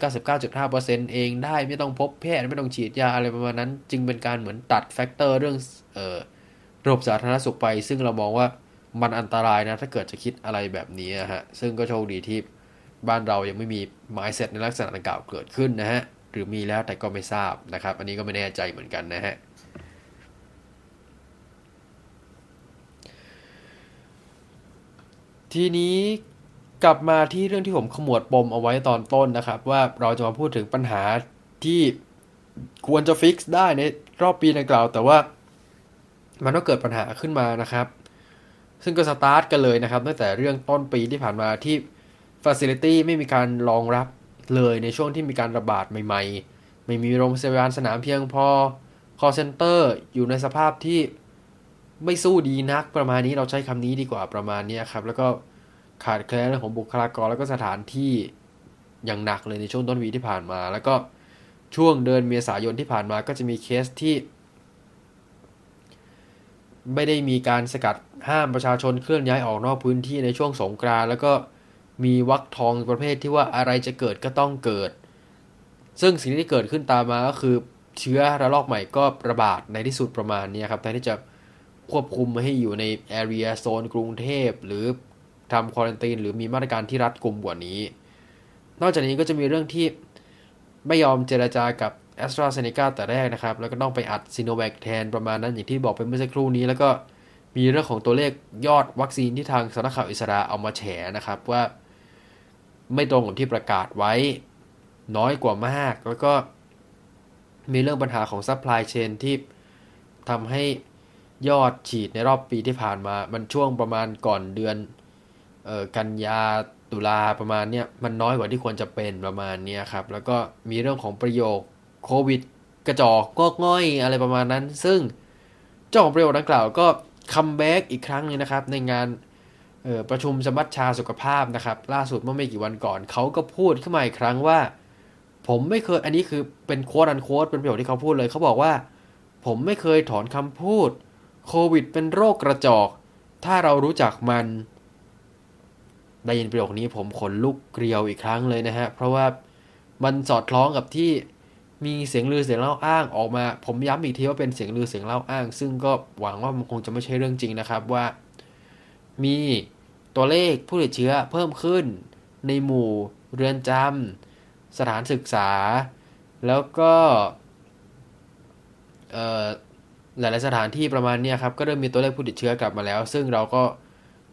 99.5%เองได้ไม่ต้องพบแพทย์ไม่ต้องฉีดยาอะไรประมาณนั้น จึงเป็นการเหมือนตัด factor เรื่องเอ่อระบบสาธารณสุขไป ซึ่งเรามองว่ามันอันตรายนะถ้าเกิดจะคิดอะไรแบบนี้ฮะซึ่งก็โชคดีที่บ้านเรายังไม่มีไม้เสร็จในลักษณะดังกล่าวเกิดขึ้นนะฮะ หรือมีแล้วแต่ก็ไม่ทราบนะครับ อันนี้ก็ไม่แน่ใจเหมือนกันนะฮะทีนี้กลับมาที่เรื่องที่ผมขมวดปมเอาไว้ตอนต้นนะครับ ว่าเราจะมาพูดถึงปัญหาที่ควรจะฟิกซ์ได้ในรอบปีดังกล่าว แต่ว่ามันก็เกิดปัญหาขึ้นมานะครับ ซึ่งก็สตาร์ทกันเลยนะครับตั้งแต่เรื่องต้นปีที่ผ่านมาที่ Facility ไม่มีการรองรับ เลยในช่วงที่มีการระบาดใหม่ ๆ ไม่มีโรงพยาบาลสนามเพียงพอ call center อยู่ในสภาพที่ไม่สู้ดีนักประมาณนี้เราใช้คำนี้ดีกว่าประมาณนี้ครับ แล้วก็ขาดแคลนเรื่องของบุคลากรแล้วก็สถานที่อย่างหนักเลยในช่วงต้นวีที่ผ่านมา แล้วก็ช่วงเดือนเมษายนที่ผ่านมาก็จะมีเคสที่ ไม่ได้มีการสกัดห้ามประชาชนเคลื่อนย้ายออกนอกพื้นที่ในช่วงสงกรานแล้วก็ มีวักทองประเภทที่ว่าอะไรจะเกิดก็ต้องเกิด ซึ่งสิ่งที่เกิดขึ้นตามมาก็คือเชื้อระลอกใหม่ก็ระบาดในที่สุดประมาณนี้ครับแทนที่จะควบคุมให้อยู่ในแอเรียโซนกรุงเทพหรือทำ quarantine หรือมีมาตรการที่รัดกุมกว่านี้ นอกจากนี้ก็จะมีเรื่องที่ไม่ยอมเจรจากับแอสตราเซเนกาแต่แรกนะครับ แล้วก็ต้องไปอัดซีโนแวคแทนประมาณนั้นอย่างที่บอกไปเมื่อสักครู่นี้ แล้วก็มีเรื่องของตัวเลขยอดวัคซีนที่ทางสำนักข่าวอิสราเอามาแฉนะครับว่า ไม่ตรงกับที่ประกาศไว้ น้อยกว่ามาก แล้วก็มีเรื่องปัญหาของ supply chain ที่ทำให้ยอดฉีดในรอบปีที่ผ่านมา มันช่วงประมาณก่อนเดือนออกันยาตุลาประมาณเนี้ยมันน้อยกว่าที่ควรจะเป็นประมาณนี้ครับ แล้วก็มีเรื่องของประโยคโควิด กระจอกงอกง่อยอะไรประมาณนั้น ซึ่งเจ้าของประโยคดังกล่าวก็ comeback อีกครั้งนึงนะครับ ในงาน ประชุมสมัชชาสุขภาพนะครับ ล่าสุดเมื่อไม่กี่วันก่อนเขาก็พูดขึ้นมาอีกครั้งว่า ผมไม่เคยอันนี้คือเป็น quote unquote เป็นประโยคที่เขาพูดเลยเขาบอกว่า ผมไม่เคยถอนคำพูดโควิด เป็นโรคกระจอก ถ้าเรารู้จักมันได้ยินประโยคนี้ผมขนลุกเกลียวอีกครั้งเลยนะฮะ เพราะว่ามันสอดคล้องกับที่มีเสียงลือเสียงเล่าอ้างออกมา ผมย้ำอีกทีว่าเป็นเสียงลือเสียงเล่าอ้าง ซึ่งก็หวังว่ามันคงจะไม่ใช่เรื่องจริงนะครับว่า มี ตัวเลขผู้ติดเชื้อเพิ่มขึ้น ในหมู่เรือนจำสถานศึกษา แล้วก็หลาย ๆ สถานที่ประมาณนี้ครับก็เริ่มมีตัวเลขผู้ติดเชื้อกลับมาแล้ว ซึ่งเราก็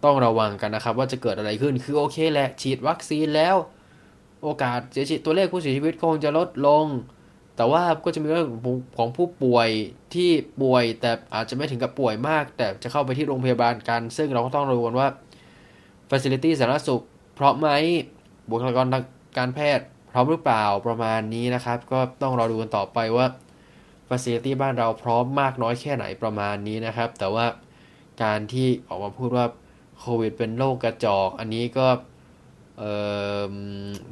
ต้องระวังกันนะครับ ว่าจะเกิดอะไรขึ้นคือโอเคแหละฉีดวัคซีนแล้ว โอกาสเสียชีวิตตัวเลขผู้เสียชีวิตคงจะลดลง แต่ว่าก็จะมีเรื่องของผู้ป่วยที่ป่วยแต่อาจจะไม่ถึงกับป่วยมาก แต่จะเข้าไปที่โรงพยาบาลกัน ซึ่งเราก็ต้องรู้กันว่า Facility สาธารณสุขพร้อมไหมบุคลากรทางการแพทย์พร้อมหรือเปล่าประมาณนี้นะครับ ก็ต้องรอดูกันต่อไปว่าฟ a c i l i t y บ้านเราพร้อมมากน้อยแค่ไหนประมาณนี้นะครับ แต่ว่าการที่ออกมาพูดว่าโควิดเป็นโรคกระจอกอันนี้ก็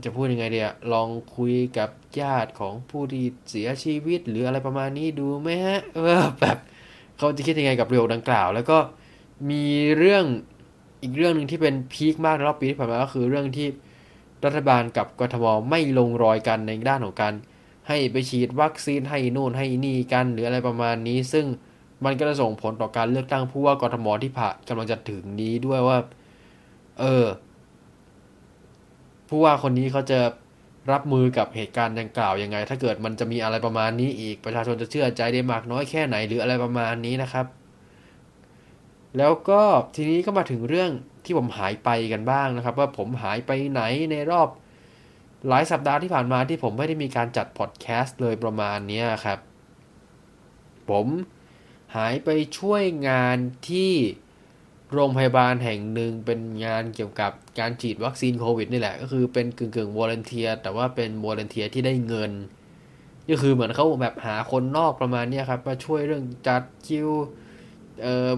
จะพูดยังไงเดียลองคุยกับญาติของผู้ที่เสียชีวิต หรืออะไรประมาณนี้ดูไหมฮะว่าแบบเขาจะคิดยังไงกับเรื่องดังกล่าว แล้วก็มีเรื่อง อีกเรื่องหนึ่งที่เป็นพีคมากในรอบปีที่ผ่านมาก็คือเรื่องที่รัฐบาลกับกทมไม่ลงรอยกันในด้านของการให้ไปฉีดวัคซีนให้นู่นให้นี่กันหรืออะไรประมาณนี้ ซึ่งมันก็จะส่งผลต่อการเลือกตั้งผู้ว่ากทมที่ผ่านกำลังจะถึงนี้ด้วยว่า เออ ผู้ว่าคนนี้เขาจะรับมือกับเหตุการณ์ดังกล่าวยังไง ถ้าเกิดมันจะมีอะไรประมาณนี้อีกประชาชนจะเชื่อใจได้มากน้อยแค่ไหนหรืออะไรประมาณนี้นะครับ แล้วก็ทีนี้ก็มาถึงเรื่องที่ผมหายไปกันบ้างนะครับ ว่าผมหายไปไหนในรอบ หลายสัปดาห์ที่ผ่านมาที่ผมไม่ได้มีการจัดพอดแคสต์เลยประมาณนี้ครับ ผมหายไปช่วยงานที่โรงพยาบาลแห่งหนึ่งเป็นงานเกี่ยวกับการฉีดวัคซีนโควิดนี่แหละ ก็คือเป็นกึ่งกึ่ง volunteer แต่ว่าเป็น volunteer ที่ได้เงิน ก็คือเหมือนเขาแบบหาคนนอกประมาณนี้ครับมาช่วยเรื่องจัดคิว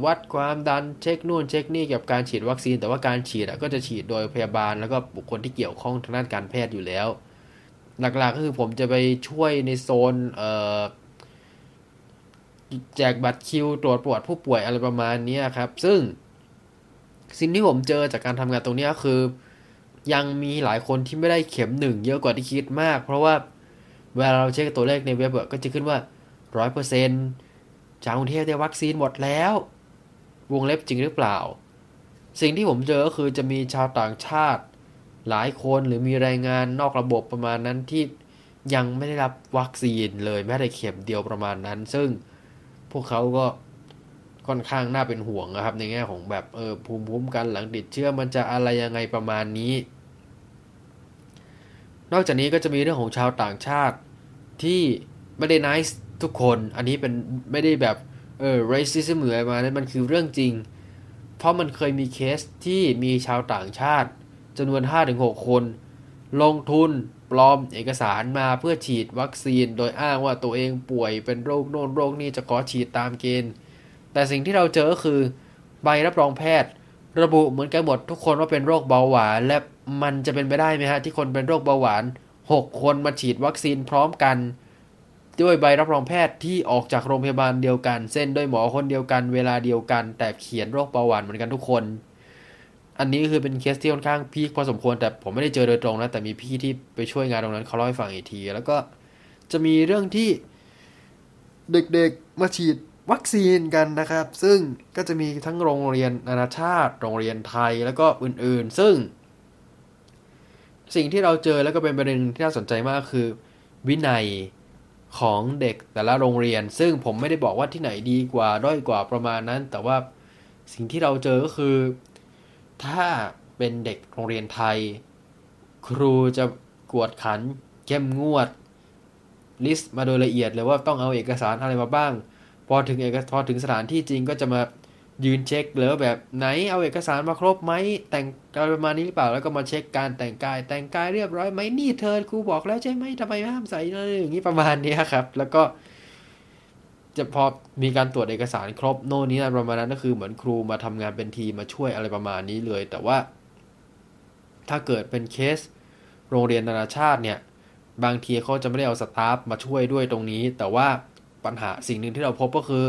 วัดความดันเช็คนู่นเช็คนี่กับการฉีดวัคซีน แต่ว่าการฉีดก็จะฉีดโดยพยาบาลแล้วก็บุคคลที่เกี่ยวข้องทางด้านการแพทย์อยู่แล้ว หลักๆก็คือผมจะไปช่วยในโซนแจกบัตรคิวตรวจปวดผู้ป่วยอะไรประมาณนี้ครับ ซึ่งสิ่งที่ผมเจอจากการทำงานตรงนี้คือ ยังมีหลายคนที่ไม่ได้เข็มหนึ่งเยอะกว่าที่คิดมาก เพราะว่าเวลาเราเช็คตัวเลขในเว็บก็จะขึ้นว่าร้อยเปอร์เซ็นต์ ชาวกรุงเทพได้วัคซีนหมดแล้ว วงเล็บจริงหรือเปล่า สิ่งที่ผมเจอก็คือจะมีชาวต่างชาติ หลายคนหรือมีรายงานนอกระบบประมาณนั้นที่ยังไม่ได้รับวัคซีนเลยแม้แต่เข็มเดียวประมาณนั้น ซึ่งพวกเขาก็ค่อนข้างน่าเป็นห่วงนะครับ ในแง่ของแบบเออภูมิคุ้มกันหลังติดเชื้อมันจะอะไรยังไงประมาณนี้ นอกจากนี้ก็จะมีเรื่องของชาวต่างชาติที่ไม่ได้นิส ทุกคนอันนี้เป็นไม่ได้แบบเออ racism เหมือนมานั้นมันคือเรื่องจริง เพราะมันเคยมีเคสที่มีชาวต่างชาติจำนวน 5-6 คน ลงทุนปลอมเอกสารมาเพื่อฉีดวัคซีน โดยอ้างว่าตัวเองป่วยเป็นโรคโน่นโรคนี้จะขอฉีดตามเกณฑ์ แต่สิ่งที่เราเจอก็คือ ใบรับรองแพทย์ ระบุเหมือนกันหมดทุกคนว่าเป็นโรคเบาหวาน และมันจะเป็นไปได้ไหมฮะที่คนเป็นโรคเบาหวาน 6 คนมาฉีดวัคซีนพร้อมกัน ด้วยใบรับรองแพทย์ที่ออกจากโรงพยาบาลเดียวกัน เซ็นด้วยหมอคนเดียวกัน เวลาเดียวกัน แต่เขียนโรคเบาหวานเหมือนกันทุกคน อันนี้คือเป็นเคสที่ค่อนข้าง peak พอสมควรแต่ผมไม่ได้เจอโดยตรงนะ แต่มีพี่ที่ไปช่วยงานตรงนั้นเขาเล่าให้ฟังอีกที แล้วก็จะมีเรื่องที่เด็กๆมาฉีดวัคซีนกันนะครับ ซึ่งก็จะมีทั้งโรงเรียนนานาชาติ โรงเรียนไทยแล้วก็อื่นๆ ซึ่ง สิ่งที่เราเจอแล้วก็เป็นประเด็นที่น่าสนใจมากคือ วินัย ของเด็กแต่ละโรงเรียน ซึ่งผมไม่ได้บอกว่าที่ไหนดีกว่าด้อยกว่าประมาณนั้น แต่ว่าสิ่งที่เราเจอก็คือ ถ้าเป็นเด็กโรงเรียนไทย ครูจะกวดขันเข้มงวด ลิสต์มาโดยละเอียดเลยว่าต้องเอาเอกสารอะไรมาบ้าง พอถึงเอกพอถึงสถานที่จริงก็จะมา ยืนเช็คเลยว่าแบบไหนเอาเอกสารมาครบไหมแต่งอะไรประมาณนี้หรือเปล่าแล้วก็มาเช็คการแต่งกาย แต่งกายเรียบร้อยไหมนี่เธอครูบอกแล้วใช่ไหมทำไมห้ามใส่อะไรอย่างนี้ประมาณนี้ครับ แล้วก็จะพอมีการตรวจเอกสารครบโน่นนี้ประมาณนั้นก็คือเหมือนครูมาทำงานเป็นทีมมาช่วยอะไรประมาณนี้เลย แต่ว่า ถ้าเกิดเป็นเคสโรงเรียนนานาชาติเนี่ย บางทีเขาจะไม่ได้เอาสตาฟมาช่วยด้วยตรงนี้ แต่ว่าปัญหาสิ่งหนึ่งที่เราพบก็คือ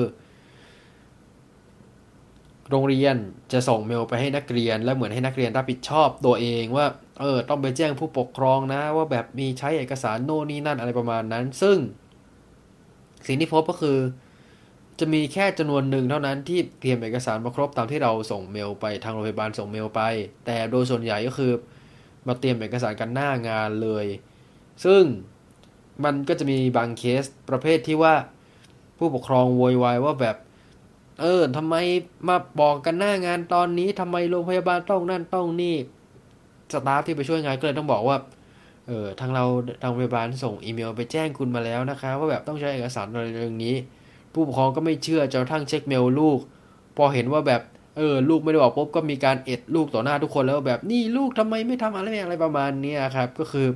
โรงเรียนจะส่งเมลไปให้นักเรียน และเหมือนให้นักเรียนรับผิดชอบตัวเองว่าเออต้องไปแจ้งผู้ปกครองนะ ว่าแบบมีใช้เอกสารโน่นนี่นั่นอะไรประมาณนั้น ซึ่ง สิ่งที่พบก็คือ จะมีแค่จำนวนหนึ่งเท่านั้นที่เตรียมเอกสารมาครบตามที่เราส่งเมลไปทางโรงพยาบาลส่งเมลไป แต่โดยส่วนใหญ่ก็คือ มาเตรียมเอกสารกันหน้างานเลย ซึ่งมันก็จะมีบางเคสประเภทที่ว่า ผู้ปกครองโวยวายว่าแบบ เออทำไมมาบอกกันหน้างานตอนนี้ทำไมโรงพยาบาลต้องนั่นต้องนี่ staff ที่ไปช่วยงานก็เลยต้องบอกว่าเออทางเราทางโรงพยาบาลส่งอีเมลไปแจ้งคุณมาแล้วนะคะ ว่าแบบต้องใช้เอกสารอะไรเรื่องนี้ ผู้ปกครองก็ไม่เชื่อจนกระทั่งเช็คเมลลูก พอเห็นว่าแบบเออลูกไม่ได้บอกปุ๊บก็มีการเอ็ดลูกต่อหน้าทุกคนแล้วแบบนี่ลูกทำไมไม่ทำอะไรอะไรประมาณนี้ครับ ก็คือ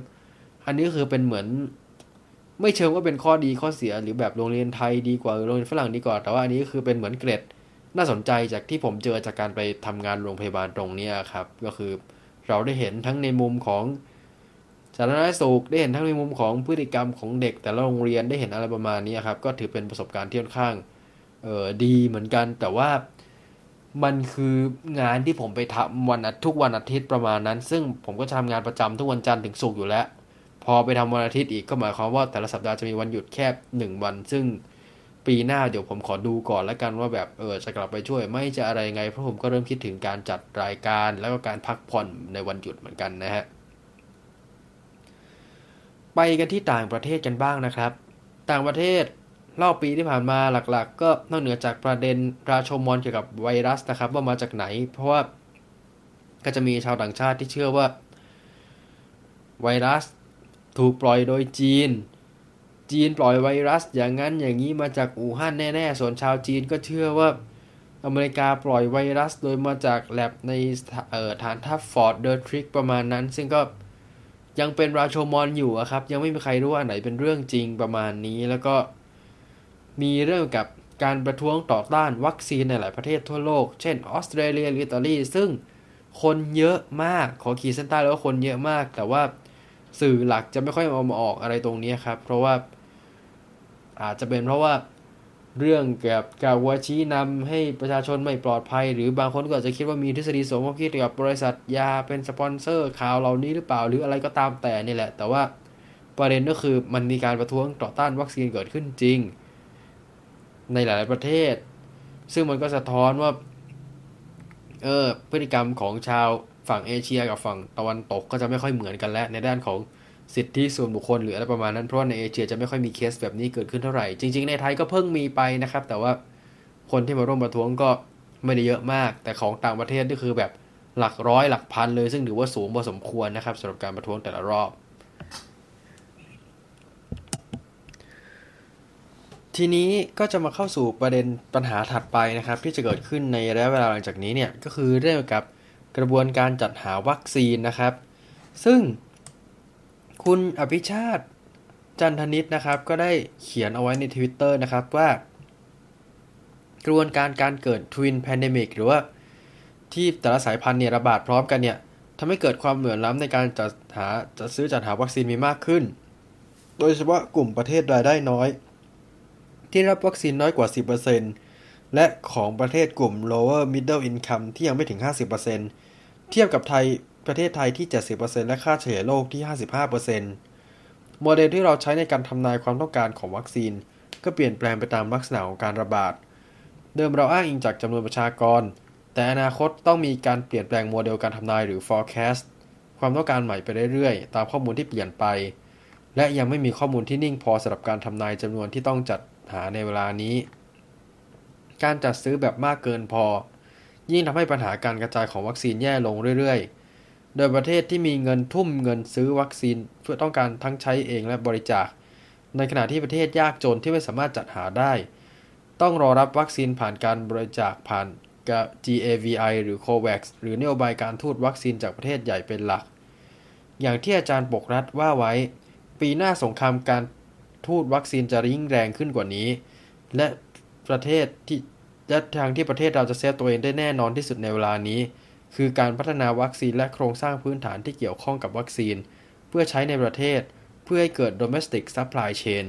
อันนี้คือเป็นเหมือน ไม่เชิงว่าเป็นข้อดีข้อเสียหรือแบบโรงเรียนไทยดีกว่าโรงเรียนฝรั่งดีกว่า แต่ว่าอันนี้คือเป็นเหมือนเกรดน่าสนใจจากที่ผมเจอจากการไปทำงานโรงพยาบาลตรงนี้ครับ ก็คือเราได้เห็นทั้งในมุมของสาธารณสุขได้เห็นทั้งในมุมของพฤติกรรมของเด็ก แต่ละโรงเรียนได้เห็นอะไรประมาณนี้ครับ ก็ถือเป็นประสบการณ์ที่ค่อนข้างเออดีเหมือนกัน แต่ว่ามันคืองานที่ผมไปทำวันทุกวันอาทิตย์ประมาณนั้น ซึ่งผมก็ทำงานประจำทุกวันจันทร์ถึงศุกร์อยู่แล้ว พอไปทำวันอาทิตย์อีกก็หมายความว่าแต่ละสัปดาห์จะมีวันหยุดแค่หนึ่งวัน ซึ่งปีหน้าเดี๋ยวผมขอดูก่อนแล้วกันว่าแบบเออจะกลับไปช่วยไม่จะอะไรไงเพราะผมก็เริ่มคิดถึงการจัดรายการแล้วก็การพักผ่อนในวันหยุดเหมือนกันนะฮะไปกันที่ต่างประเทศกันบ้างนะครับ ต่างประเทศรอบปีที่ผ่านมาหลักๆ ก็นอกเหนือจากประเด็นราโชมอนเกี่ยวกับไวรัสนะครับ ว่ามาจากไหน เพราะว่าก็จะมีชาวต่างชาติที่เชื่อว่า ไวรัส ถูกปล่อยโดยจีน จีนปล่อยไวรัสอย่างนั้นอย่างนี้มาจากอู่ฮั่นแน่ๆ ส่วนชาวจีนก็เชื่อว่า อเมริกาปล่อยไวรัสโดยมาจากแล็บในฐานทัพ Fort Detrick ประมาณนั้น ซึ่งก็ยังเป็นราโชมอนอยู่ครับ ยังไม่มีใครรู้ว่าไหนเป็นเรื่องจริงประมาณนี้แล้วก็มีเรื่องกับการประท้วงต่อต้านวัคซีนในหลายประเทศทั่วโลก เช่นออสเตรเลียหรืออิตาลีซึ่งคนเยอะมากขอขีดเส้นใต้แล้วคนเยอะมาก แต่ว่า สื่อหลักจะไม่ค่อยเอามาออกอะไรตรงนี้ครับ เพราะว่าอาจจะเป็นเพราะว่าเรื่องเกี่ยวกับการวัชี้นำให้ประชาชนไม่ปลอดภัย หรือบางคนก็อาจจะคิดว่ามีทฤษฎีสมคบคิดเกี่ยวกับบริษัทยาเป็นสปอนเซอร์ข่าวเหล่านี้หรือเปล่าหรืออะไรก็ตามแต่นี่แหละ แต่ว่าประเด็นก็คือมันมีการประท้วงต่อต้านวัคซีนเกิดขึ้นจริง ในหลาย ๆประเทศ ซึ่งมันก็สะท้อนว่าเออพฤติกรรมของชาว ฝั่งเอเชียกับฝั่งตะวันตกก็จะไม่ค่อยเหมือนกันแล้วในด้านของสิทธิส่วนบุคคลหรืออะไรประมาณนั้นเพราะว่าในเอเชียจะไม่ค่อยมีเคสแบบนี้เกิดขึ้นเท่าไหร่ จริง ๆ ในไทยก็เพิ่งมีไปนะครับ แต่ว่าคนที่มาร่วมประท้วงก็ไม่ได้เยอะมาก แต่ของต่างประเทศนี่คือแบบหลักร้อยหลักพันเลยซึ่งถือว่าสูงพอสมควรนะครับสำหรับการประท้วงแต่ละรอบ ทีนี้ก็จะมาเข้าสู่ประเด็นปัญหาถัดไปนะครับ ที่จะเกิดขึ้นในระยะเวลาหลังจากนี้เนี่ยก็คือเรื่องกับ กระบวนการจัดหาวัคซีนนะครับ ซึ่งคุณอภิชาติจันทนิตนะครับ ก็ได้เขียนเอาไว้ในทวิตเตอร์นะครับว่ากระบวนการการเกิด twin pandemic หรือว่าที่แต่ละสายพันธุ์เนี่ยระบาดพร้อมกันเนี่ยทำให้เกิดความเหลื่อมล้ำในการจัดหาจัดซื้อจัดหาวัคซีนมีมากขึ้น โดยเฉพาะกลุ่มประเทศรายได้น้อย ที่รับวัคซีนน้อยกว่า 10%และของประเทศกลุ่ม lower middle income ที่ยังไม่ถึง 50% เทียบกับไทยประเทศไทยที่ 70%และค่าเฉลี่ยโลกที่ 55%โมเดลที่เราใช้ในการทำนายความต้องการของวัคซีน ก็เปลี่ยนแปลงไปตามลักษณะของการระบาด เดิมเราอ้างอิงจากจำนวนประชากร แต่อนาคตต้องมีการเปลี่ยนแปลงโมเดลการทำนายหรือ forecast ความต้องการใหม่ไปเรื่อยๆ ตามข้อมูลที่เปลี่ยนไป และยังไม่มีข้อมูลที่นิ่งพอสำหรับการทำนายจำนวนที่ต้องจัดหาในเวลานี้ การจัดซื้อแบบมากเกินพอ ยิ่งทำให้ปัญหาการกระจายของวัคซีนแย่ลงเรื่อยๆ โดยประเทศที่มีเงินทุ่มเงินซื้อวัคซีนเพื่อต้องการทั้งใช้เองและบริจาค ในขณะที่ประเทศยากจนที่ไม่สามารถจัดหาได้ ต้องรอรับวัคซีนผ่านการบริจาคผ่าน GAVI หรือ COVAX หรือนโยบายการทูตวัคซีนจากประเทศใหญ่เป็นหลัก อย่างที่อาจารย์ปกรัฐว่าไว้ ปีหน้าสงครามการทูตวัคซีนจะยิ่งแรงขึ้นกว่านี้ และประเทศที่ และทางที่ประเทศเราจะเซฟตัวเองได้แน่นอนที่สุดในเวลานี้ คือการพัฒนาวัคซีนและโครงสร้างพื้นฐานที่เกี่ยวข้องกับวัคซีน เพื่อใช้ในประเทศ เพื่อให้เกิด domestic supply chain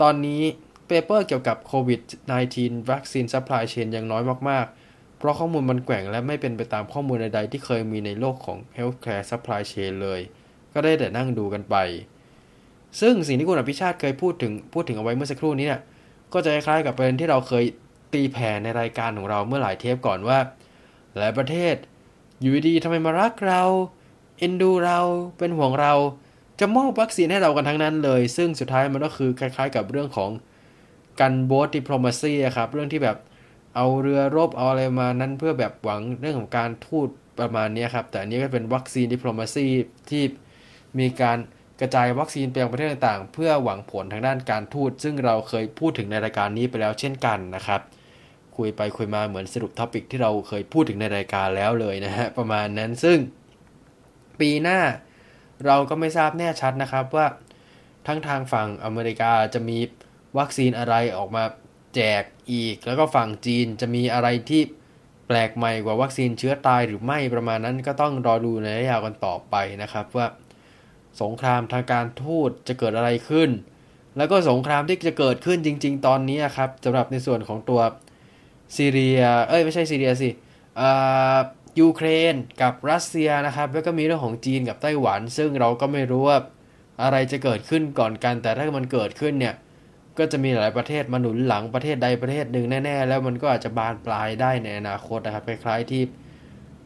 ตอนนี้เปเปอร์เกี่ยวกับโควิด -19 วัคซีน supply chain ยังน้อยมาก ๆ เพราะข้อมูลมันแกว่งและไม่เป็นไปตามข้อมูลใดๆที่เคยมีในโลกของ healthcare supply chain เลย ก็ได้แต่นั่งดูกันไป ซึ่งสิ่งที่คุณอภิชาติเคยพูดถึงพูดถึงเอาไว้เมื่อสักครู่นี้เนี่ยก็จะคล้ายๆกับประเด็นที่เราเคย ตีแผ่ในรายการของเราเมื่อหลายเทปก่อนว่า หลายประเทศ อยู่ดีทำไมมารักเราเอ็นดูเราเป็นห่วงเราจะมอบวัคซีนให้เรากันทั้งนั้นเลย ซึ่งสุดท้ายมันก็คือคล้ายๆ กับเรื่องของ gunboat diplomacy ครับ เรื่องที่แบบเอาเรือรบเอาอะไรมานั้นเพื่อแบบหวังเรื่องของการทูตประมาณนี้ครับ แต่อันนี้ก็เป็นวัคซีน diplomacy ที่มีการกระจายวัคซีนไปยังประเทศต่างๆ เพื่อหวังผลทางด้านการทูตซึ่งเราเคยพูดถึงในรายการนี้ไปแล้วเช่นกันนะครับ คุยไปคุยมาเหมือนสรุป topic ที่เราเคยพูดถึงในรายการแล้วเลยนะฮะประมาณนั้นซึ่งปีหน้าเราก็ไม่ทราบแน่ชัดนะครับว่าทั้งทางฝั่งอเมริกาจะมีวัคซีนอะไรออกมาแจกอีก แล้วก็ฝั่งจีนจะมีอะไรที่แปลกใหม่กว่าวัคซีนเชื้อตายหรือไม่ประมาณนั้นก็ต้องรอดูในระยะยาวกันต่อไปนะครับว่าสงครามทางการทูตจะเกิดอะไรขึ้น แล้วก็สงครามที่จะเกิดขึ้นจริง ๆ ตอนนี้ครับสำหรับในส่วนของตัว ซีเรีย เอ้ยไม่ใช่ซีเรียสิยูเครนกับรัสเซียนะครับ แล้วก็มีเรื่องของจีนกับไต้หวัน ซึ่งเราก็ไม่รู้ว่าอะไรจะเกิดขึ้นก่อนกัน แต่ถ้ามันเกิดขึ้นเนี่ย ก็จะมีหลายประเทศมาหนุนหลังประเทศใดประเทศหนึ่งแน่ ๆ แล้วมันก็อาจจะบานปลายได้ในอนาคตนะครับ คล้ายๆที่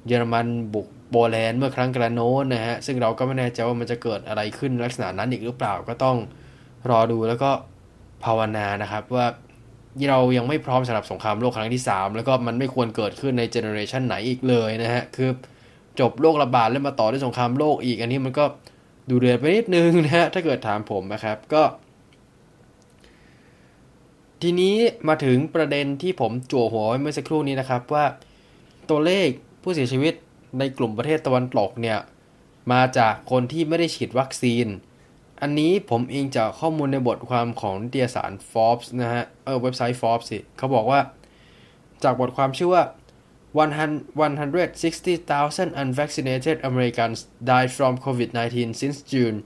เยอรมันบุกโปแลนด์เมื่อครั้งกระโน้นนะฮะ ซึ่งเราก็ไม่แน่ใจว่ามันจะเกิดอะไรขึ้นลักษณะนั้นอีกหรือเปล่าก็ต้องรอดูแล้วก็ภาวนานะครับว่า เรายังไม่พร้อมสำหรับสงครามโลกครั้งที่ 3 แล้วก็มันไม่ควรเกิดขึ้นในเจเนอเรชันไหนอีกเลยนะฮะ คือจบโรคระบาดแล้วมาต่อด้วยสงครามโลกอีก อันนี้มันก็ดูเดือดไปนิดนึงนะฮะ ถ้าเกิดถามผมนะครับ ก็ ทีนี้มาถึงประเด็นที่ผมจั่วหัวไว้เมื่อสักครู่นี้นะครับว่าตัวเลขผู้เสียชีวิตในกลุ่มประเทศตะวันตกเนี่ยมาจากคนที่ไม่ได้ฉีดวัคซีน อันนี้ผมเองจากข้อมูลในบทความของนิตยสาร Forbes นะฮะ เออเว็บไซต์ Forbes สิเขาบอกว่า จากบทความชื่อว่า 160,000 unvaccinated Americans died from COVID-19 since June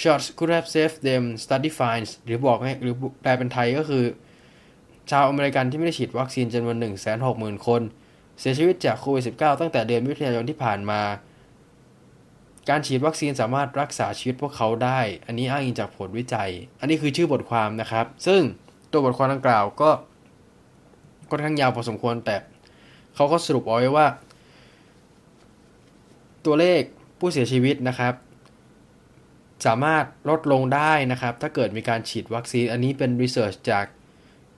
shots could have saved them study finds หรือบอกให้หรือแปลเป็นไทยก็คือ ชาวอเมริกันที่ไม่ได้ฉีดวัคซีนจำนวน160,000 คน เสียชีวิตจากโควิด -19 ตั้งแต่เดือนมิถุนายนที่ผ่านมา การฉีดวัคซีนสามารถรักษาชีวิตพวกเขาได้ อันนี้อ้างอิงจากผลวิจัย อันนี้คือชื่อบทความนะครับ ซึ่งตัวบทความดังกล่าวก็ค่อนข้างยาวพอสมควร แต่เขาก็สรุปเอาไว้ว่า ตัวเลขผู้เสียชีวิตนะครับ สามารถลดลงได้นะครับ ถ้าเกิดมีการฉีดวัคซีน อันนี้เป็นรีเสิร์ชจาก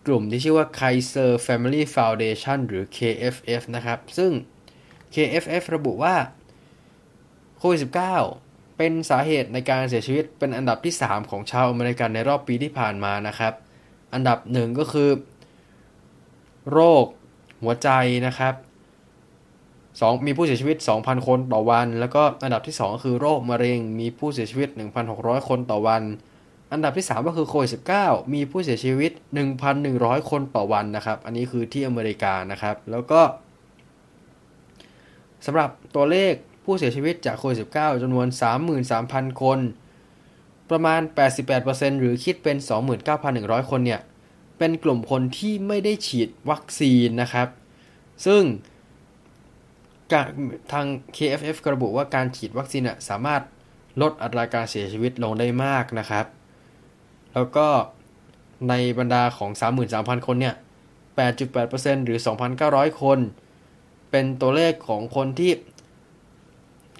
กลุ่มที่ชื่อว่า Kaiser Family Foundation หรือ KFF นะครับ ซึ่ง KFF ระบุว่า วิด -19 เป็นสาเหตุในการเสียชีวิตเป็นอันดับที่ 3 ของชาวอเมริกันในรอบปีที่ผ่านมานะครับ อันดับหนึ่งก็คือ โรคหัวใจนะครับ2มีผู้เสียชีวิต 2,000 คนต่อวัน แล้วก็อันดับที่ 2 ก็คือโรคมะเร็ง มีผู้เสียชีวิต 1,600 คนต่อวัน อันดับที่ 3 ก็คือโควิด -19 มีผู้เสียชีวิต 1,100 คนต่อวันนะครับ อันนี้คือที่อเมริกานะครับ แล้วก็สำหรับตัวเลข ผู้เสียชีวิตจากโควิด -19 จำนวน 33,000 คน ประมาณ 88%หรือคิดเป็น 29,100 คนเนี่ย เป็นกลุ่มคนที่ไม่ได้ฉีดวัคซีนนะครับ ซึ่งทาง KFF กระบุว่าการฉีดวัคซีนสามารถลดอัตราการเสียชีวิตลงได้มากนะครับ แล้วก็ในบรรดาของ 33,000 คนเนี่ย 8.8%หรือ 2,900 คน เป็นตัวเลขของคนที่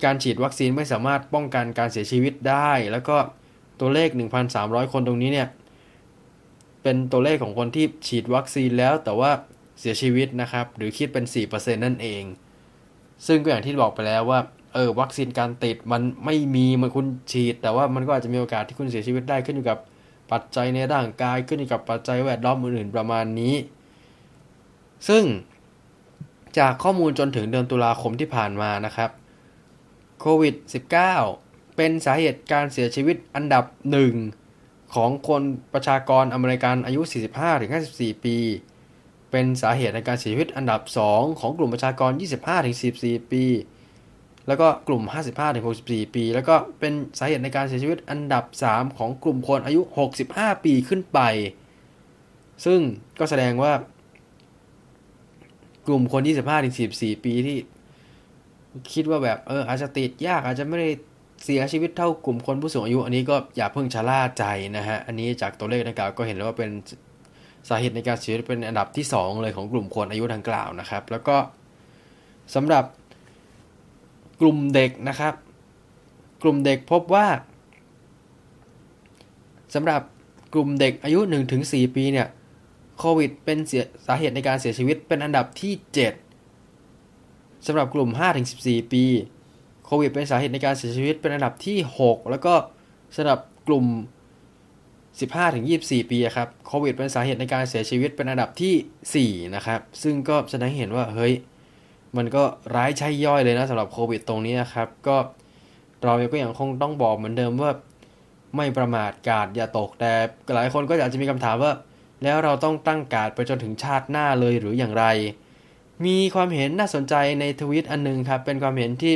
การฉีดวัคซีนไม่สามารถป้องกันการเสียชีวิตได้ แล้วก็ตัวเลข 1,300 คนตรงนี้เนี่ย เป็นตัวเลขของคนที่ฉีดวัคซีนแล้วแต่ว่าเสียชีวิตนะครับ หรือคิดเป็น 4%นั่นเอง ซึ่งก็อย่างที่บอกไปแล้วว่าเออวัคซีนการติดมันไม่มีเมื่อคุณฉีด แต่ว่ามันก็อาจจะมีโอกาสที่คุณเสียชีวิตได้ขึ้นอยู่กับปัจจัยในร่างกายขึ้นอยู่กับปัจจัยแวดล้อมอื่นๆประมาณนี้ ซึ่งจากข้อมูลจนถึงเดือนตุลาคมที่ผ่านมานะครับ โควิด -19 เป็นสาเหตุการเสียชีวิตอันดับหนึ่งของคนประชากรอเมริกันอายุ 45-54 ปี เป็นสาเหตุในการเสียชีวิตอันดับ 2 ของกลุ่มประชากร 25-44 ปี แล้วก็กลุ่ม 55-64 ปี แล้วก็เป็นสาเหตุในการเสียชีวิตอันดับ 3 ของกลุ่มคนอายุ 65 ปีขึ้นไป ซึ่งก็แสดงว่ากลุ่มคน 25-44 ปีที่ คิดว่าแบบเอออาจจะติดยากอาจจะไม่ได้เสียชีวิตเท่ากลุ่มคนผู้สูงอายุ อันนี้ก็อย่าเพิ่งชะล่าใจนะฮะ อันนี้จากตัวเลขดังกล่าวก็เห็นแล้วว่าเป็นสาเหตุในการเสียชีวิตเป็นอันดับที่ 2 เลยของกลุ่มคนอายุดังกล่าวนะครับ แล้วก็สำหรับกลุ่มเด็กนะครับ กลุ่มเด็กพบว่าสำหรับกลุ่มเด็กอายุ 1-4 ปีเนี่ยโควิดเป็นสาเหตุในการเสียชีวิตเป็นอันดับที่ 7 สำหรับกลุ่ม 5-14 ปี โควิดเป็นสาเหตุในการเสียชีวิตเป็นอันดับที่ 6 แล้วก็สำหรับกลุ่ม 15-24 ปีครับโควิดเป็นสาเหตุในการเสียชีวิตเป็นอันดับที่ 4 นะครับ ซึ่งก็แสดงเห็นว่าเฮ้ยมันก็ร้ายใช่ย่อยเลยนะสำหรับโควิดตรงนี้นะครับ ก็เราก็ยังคงต้องบอกเหมือนเดิมว่า ไม่ประมาทกาดอย่าตกแต่หลายคนก็อาจจะมีคำถามว่า แล้วเราต้องตั้งกาดไปจนถึงชาติหน้าเลยหรืออย่างไร มีความเห็นน่าสนใจในทวิตอันนึงครับ เป็นความเห็นที่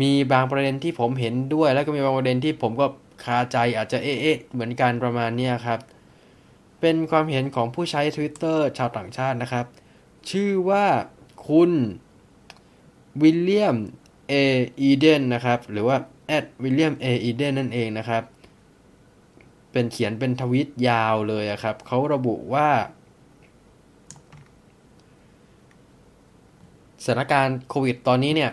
มีบางประเด็นที่ผมเห็นด้วย แล้วก็มีบางประเด็นที่ผมก็คาใจอาจจะเอ๊ะเหมือนกันประมาณนี้ครับ เป็นความเห็นของผู้ใช้ Twitter ชาวต่างชาตินะครับ ชื่อว่าคุณวิลเลียมเออีเดนนะครับ หรือว่า at วิลเลียมเออีเดนนั่นเองนะครับ เป็นเขียนเป็นทวีตยาวเลยครับ เขาระบุว่า สถานการณ์โควิดตอนนี้เนี่ย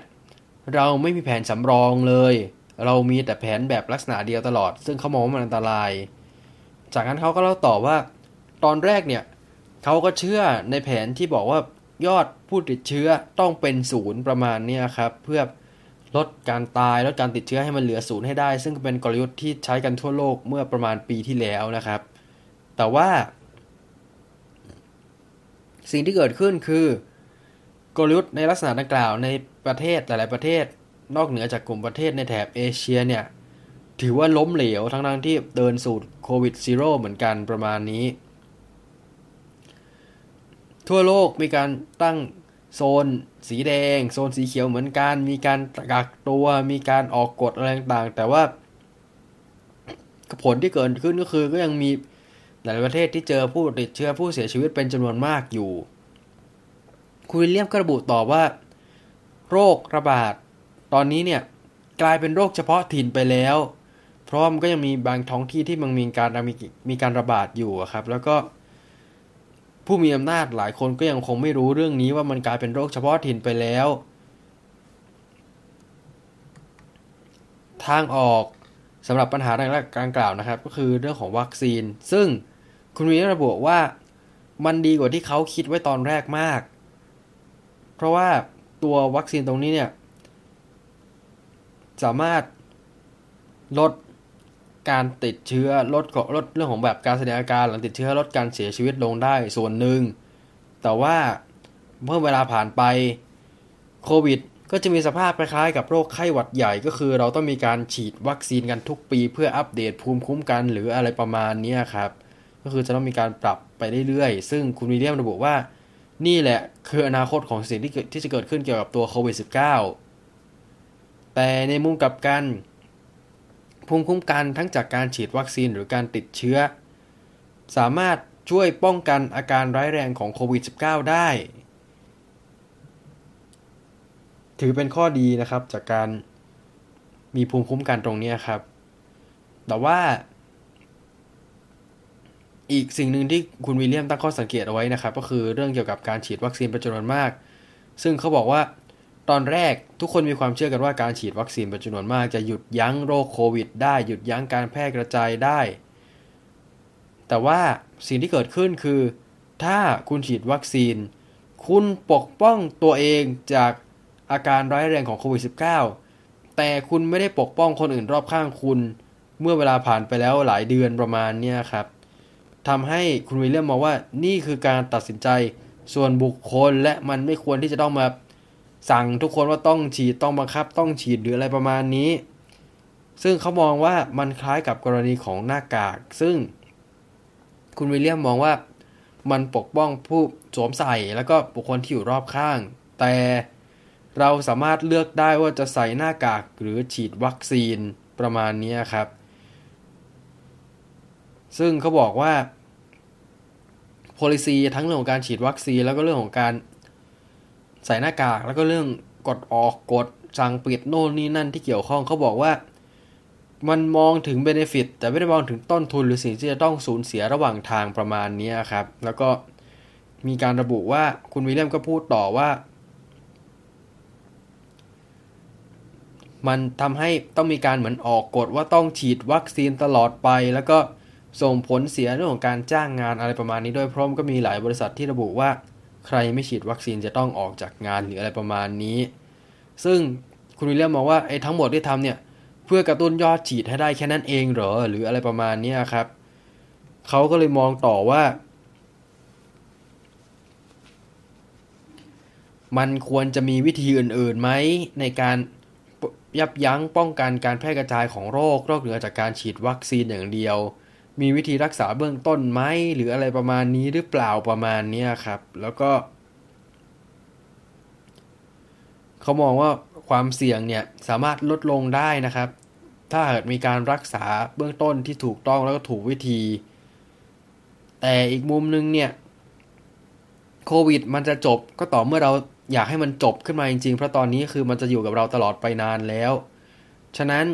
เราไม่มีแผนสำรองเลย เรามีแต่แผนแบบลักษณะเดียวตลอด ซึ่งเขามองว่ามันอันตราย จากนั้นเขาก็เล่าต่อว่า ตอนแรกเนี่ยเขาก็เชื่อในแผนที่บอกว่ายอดผู้ติดเชื้อต้องเป็นศูนย์ประมาณนี้ครับเพื่อลดการตายลดการติดเชื้อให้มันเหลือศูนย์ให้ได้ ซึ่งเป็นกลยุทธ์ที่ใช้กันทั่วโลกเมื่อประมาณปีที่แล้วนะครับ แต่ว่า สิ่งที่เกิดขึ้นคือ กลยุทธ์ในลักษณะดังกล่าวในประเทศหลาย ๆ ประเทศ นอกเหนือจากกลุ่มประเทศในแถบเอเชียเนี่ย ถือว่าล้มเหลวทั้งทั้งที่เดินสูตรโควิดซีโร่เหมือนกันประมาณนี้ ทั่วโลกมีการตั้งโซนสีแดง โซนสีเขียวเหมือนกัน มีการกักตัวมีการออกกฎอะไรต่าง ๆ แต่ว่าผลที่เกิดขึ้นก็คือก็ยังมีหลายประเทศที่เจอผู้ติดเชื้อผู้เสียชีวิตเป็นจำนวนมากอยู่ คุณวิลเลียมก็ระบุต่อว่า โรคระบาด ตอนนี้เนี่ยกลายเป็นโรคเฉพาะถิ่นไปแล้ว เพราะมันก็ยังมีบางท้องที่ที่มันมีการมีมีการระบาดอยู่ครับ แล้วก็ผู้มีอำนาจหลายคนก็ยังคงไม่รู้เรื่องนี้ว่ามันกลายเป็นโรคเฉพาะถิ่นไปแล้ว ทางออกสำหรับปัญหาดังกล่าวนะครับ ก็คือเรื่องของวัคซีน ซึ่งคุณวีระบุว่ามันดีกว่าที่เขาคิดไว้ตอนแรกมาก เพราะว่าตัววัคซีนตรงนี้เนี่ย สามารถลดการติดเชื้อลดลดเรื่องของแบบการแสดงอาการหลังติดเชื้อลดการเสียชีวิตลงได้ส่วนหนึ่ง แต่ว่าเมื่อเวลาผ่านไปโควิดก็จะมีสภาพคล้ายๆกับโรคไข้หวัดใหญ่ก็คือ เราต้องมีการฉีดวัคซีนกันทุกปี เพื่ออัปเดตภูมิคุ้มกันหรืออะไรประมาณนี้ครับ ก็คือจะต้องมีการปรับไปเรื่อยๆ ซึ่งคุณวิเลียมระบุว่า นี่แหละคืออนาคตของสิ่งที่ที่จะเกิดขึ้นเกี่ยวกับตัวโควิด -19 แต่ในมุมกลับกันภูมิคุ้มกันทั้งจากการฉีดวัคซีนหรือการติดเชื้อ สามารถช่วยป้องกันอาการร้ายแรงของโควิด -19 ได้ ถือเป็นข้อดีนะครับจากการมีภูมิคุ้มกันตรงนี้ครับ แต่ว่า อีกสิ่งหนึ่งที่คุณวิลเลียมตั้งข้อสังเกตเอาไว้นะครับ ก็คือเรื่องเกี่ยวกับการฉีดวัคซีนเป็นจำนวนมาก ซึ่งเขาบอกว่าตอนแรกทุกคนมีความเชื่อกันว่าการฉีดวัคซีนเป็นจำนวนมาก จะหยุดยั้งโรคโควิด ได้หยุดยั้งการแพร่กระจายได้ แต่ว่าสิ่งที่เกิดขึ้นคือ ถ้าคุณฉีดวัคซีน คุณปกป้องตัวเองจากอาการร้ายแรงของโควิด -19 แต่คุณไม่ได้ปกป้องคนอื่นรอบข้างคุณ เมื่อเวลาผ่านไปแล้วหลายเดือนประมาณนี้ครับ ทำให้คุณวิลเลียมมองว่านี่คือการตัดสินใจส่วนบุคคลและมันไม่ควรที่จะต้องมาสั่งทุกคนว่าต้องฉีดต้องบังคับ ต้องฉีดหรืออะไรประมาณนี้ ซึ่งเขามองว่ามันคล้ายกับกรณีของหน้ากาก ซึ่งคุณวิลเลียมมองว่ามันปกป้องผู้สวมใส่แล้วก็บุคคลที่อยู่รอบข้าง แต่เราสามารถเลือกได้ว่าจะใส่หน้ากากหรือฉีดวัคซีนประมาณนี้ครับ ซึ่งเขาบอกว่า policy ทั้งเรื่องของการฉีดวัคซีนแล้วก็เรื่องของการใส่หน้ากาก แล้วก็เรื่องกดออกกดสั่งปิดโน่นนี่นั่นที่เกี่ยวข้องเขาบอกว่ามันมองถึงเบนฟิตแต่ไม่ได้มองถึงต้นทุนหรือสิ่งที่จะต้องสูญเสียระหว่างทางประมาณนี้ครับ แล้วก็มีการระบุว่าคุณวิลเลียมก็พูดต่อว่า มันทำให้ต้องมีการเหมือนออกกฎว่าต้องฉีดวัคซีนตลอดไป แล้วก็ ส่งผลเสียเรื่องของการจ้างงานอะไรประมาณนี้ด้วยเพราะก็มีหลายบริษัทที่ระบุว่า ใครไม่ฉีดวัคซีนจะต้องออกจากงานหรืออะไรประมาณนี้ ซึ่งคุณวิลเลียมมองว่าไอ้ทั้งหมดที่ทำเนี่ยเพื่อกระตุ้นยอดฉีดให้ได้แค่นั้นเองเหรอหรืออะไรประมาณนี้ครับเขาก็เลยมองต่อว่า มันควรจะมีวิธีอื่นๆไหมในการยับยั้งป้องกันการแพร่กระจายของโรคโรคเหนือจากการฉีดวัคซีนอย่างเดียว มีวิธีรักษาเบื้องต้นไหมหรืออะไรประมาณนี้หรือเปล่าประมาณนี้ครับ แล้วก็ เขามองว่าความเสี่ยงเนี่ยสามารถลดลงได้นะครับ ถ้าหากมีการรักษาเบื้องต้นที่ถูกต้องแล้วก็ถูกวิธี แต่อีกมุมนึงเนี่ยโควิดมันจะจบก็ต่อเมื่อเราอยากให้มันจบขึ้นมาจริงๆ เพราะตอนนี้คือมันจะอยู่กับเราตลอดไปนานแล้ว ฉะนั้น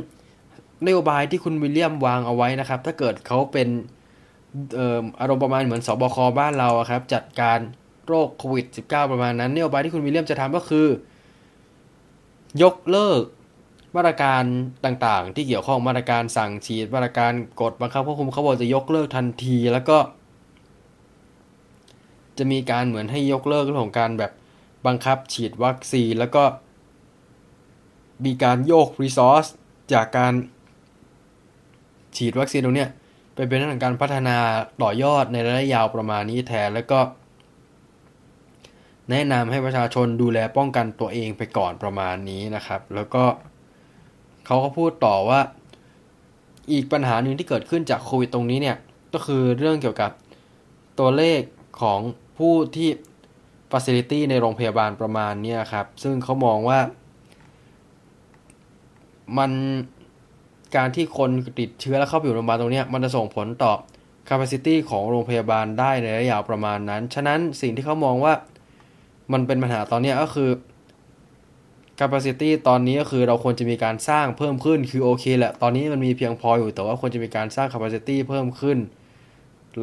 นโยบายที่คุณวิลเลียมวางเอาไว้นะครับ ถ้าเกิดเขาเป็นอารมณ์ประมาณเหมือนสบคบ้านเราครับ จัดการโรคโควิด -19 ประมาณนั้นนโยบายที่คุณวิลเลียมจะทำก็คือ ยกเลิกมาตรการต่างๆ ที่เกี่ยวข้องมาตรการสั่งฉีดมาตรการกดบังคับควบคุมเขาบอกจะยกเลิกทันทีแล้วก็ จะมีการเหมือนให้ยกเลิกเรื่องของการแบบบังคับฉีดวัคซีนแล้วก็ มีการโยกรีซอสจากการ ฉีดวัคซีนตรงเนี้ยไปเป็นเรื่องของการพัฒนาต่อยอดในระยะยาวประมาณนี้แทนแล้วก็ แนะนำให้ประชาชนดูแลป้องกันตัวเองไปก่อนประมาณนี้นะครับ แล้วก็เขาก็พูดต่อว่า อีกปัญหาหนึ่งที่เกิดขึ้นจากโควิดตรงนี้เนี่ยก็คือเรื่องเกี่ยวกับตัวเลขของผู้ที่ Facility ในโรงพยาบาลประมาณนี้ครับ ซึ่งเขามองว่ามัน การที่คนติดเชื้อแล้วเข้าไปอยู่โรงพยาบาลตรงนี้มันจะส่งผลต่อ capacity ของโรงพยาบาลได้ในระยะยาวประมาณนั้น ฉะนั้นสิ่งที่เขามองว่ามันเป็นปัญหาตอนนี้ก็คือ capacity ตอนนี้ก็คือเราควรจะมีการสร้างเพิ่มขึ้นคือโอเคแหละ ตอนนี้มันมีเพียงพออยู่แต่ว่าควรจะมีการสร้าง capacity เพิ่มขึ้น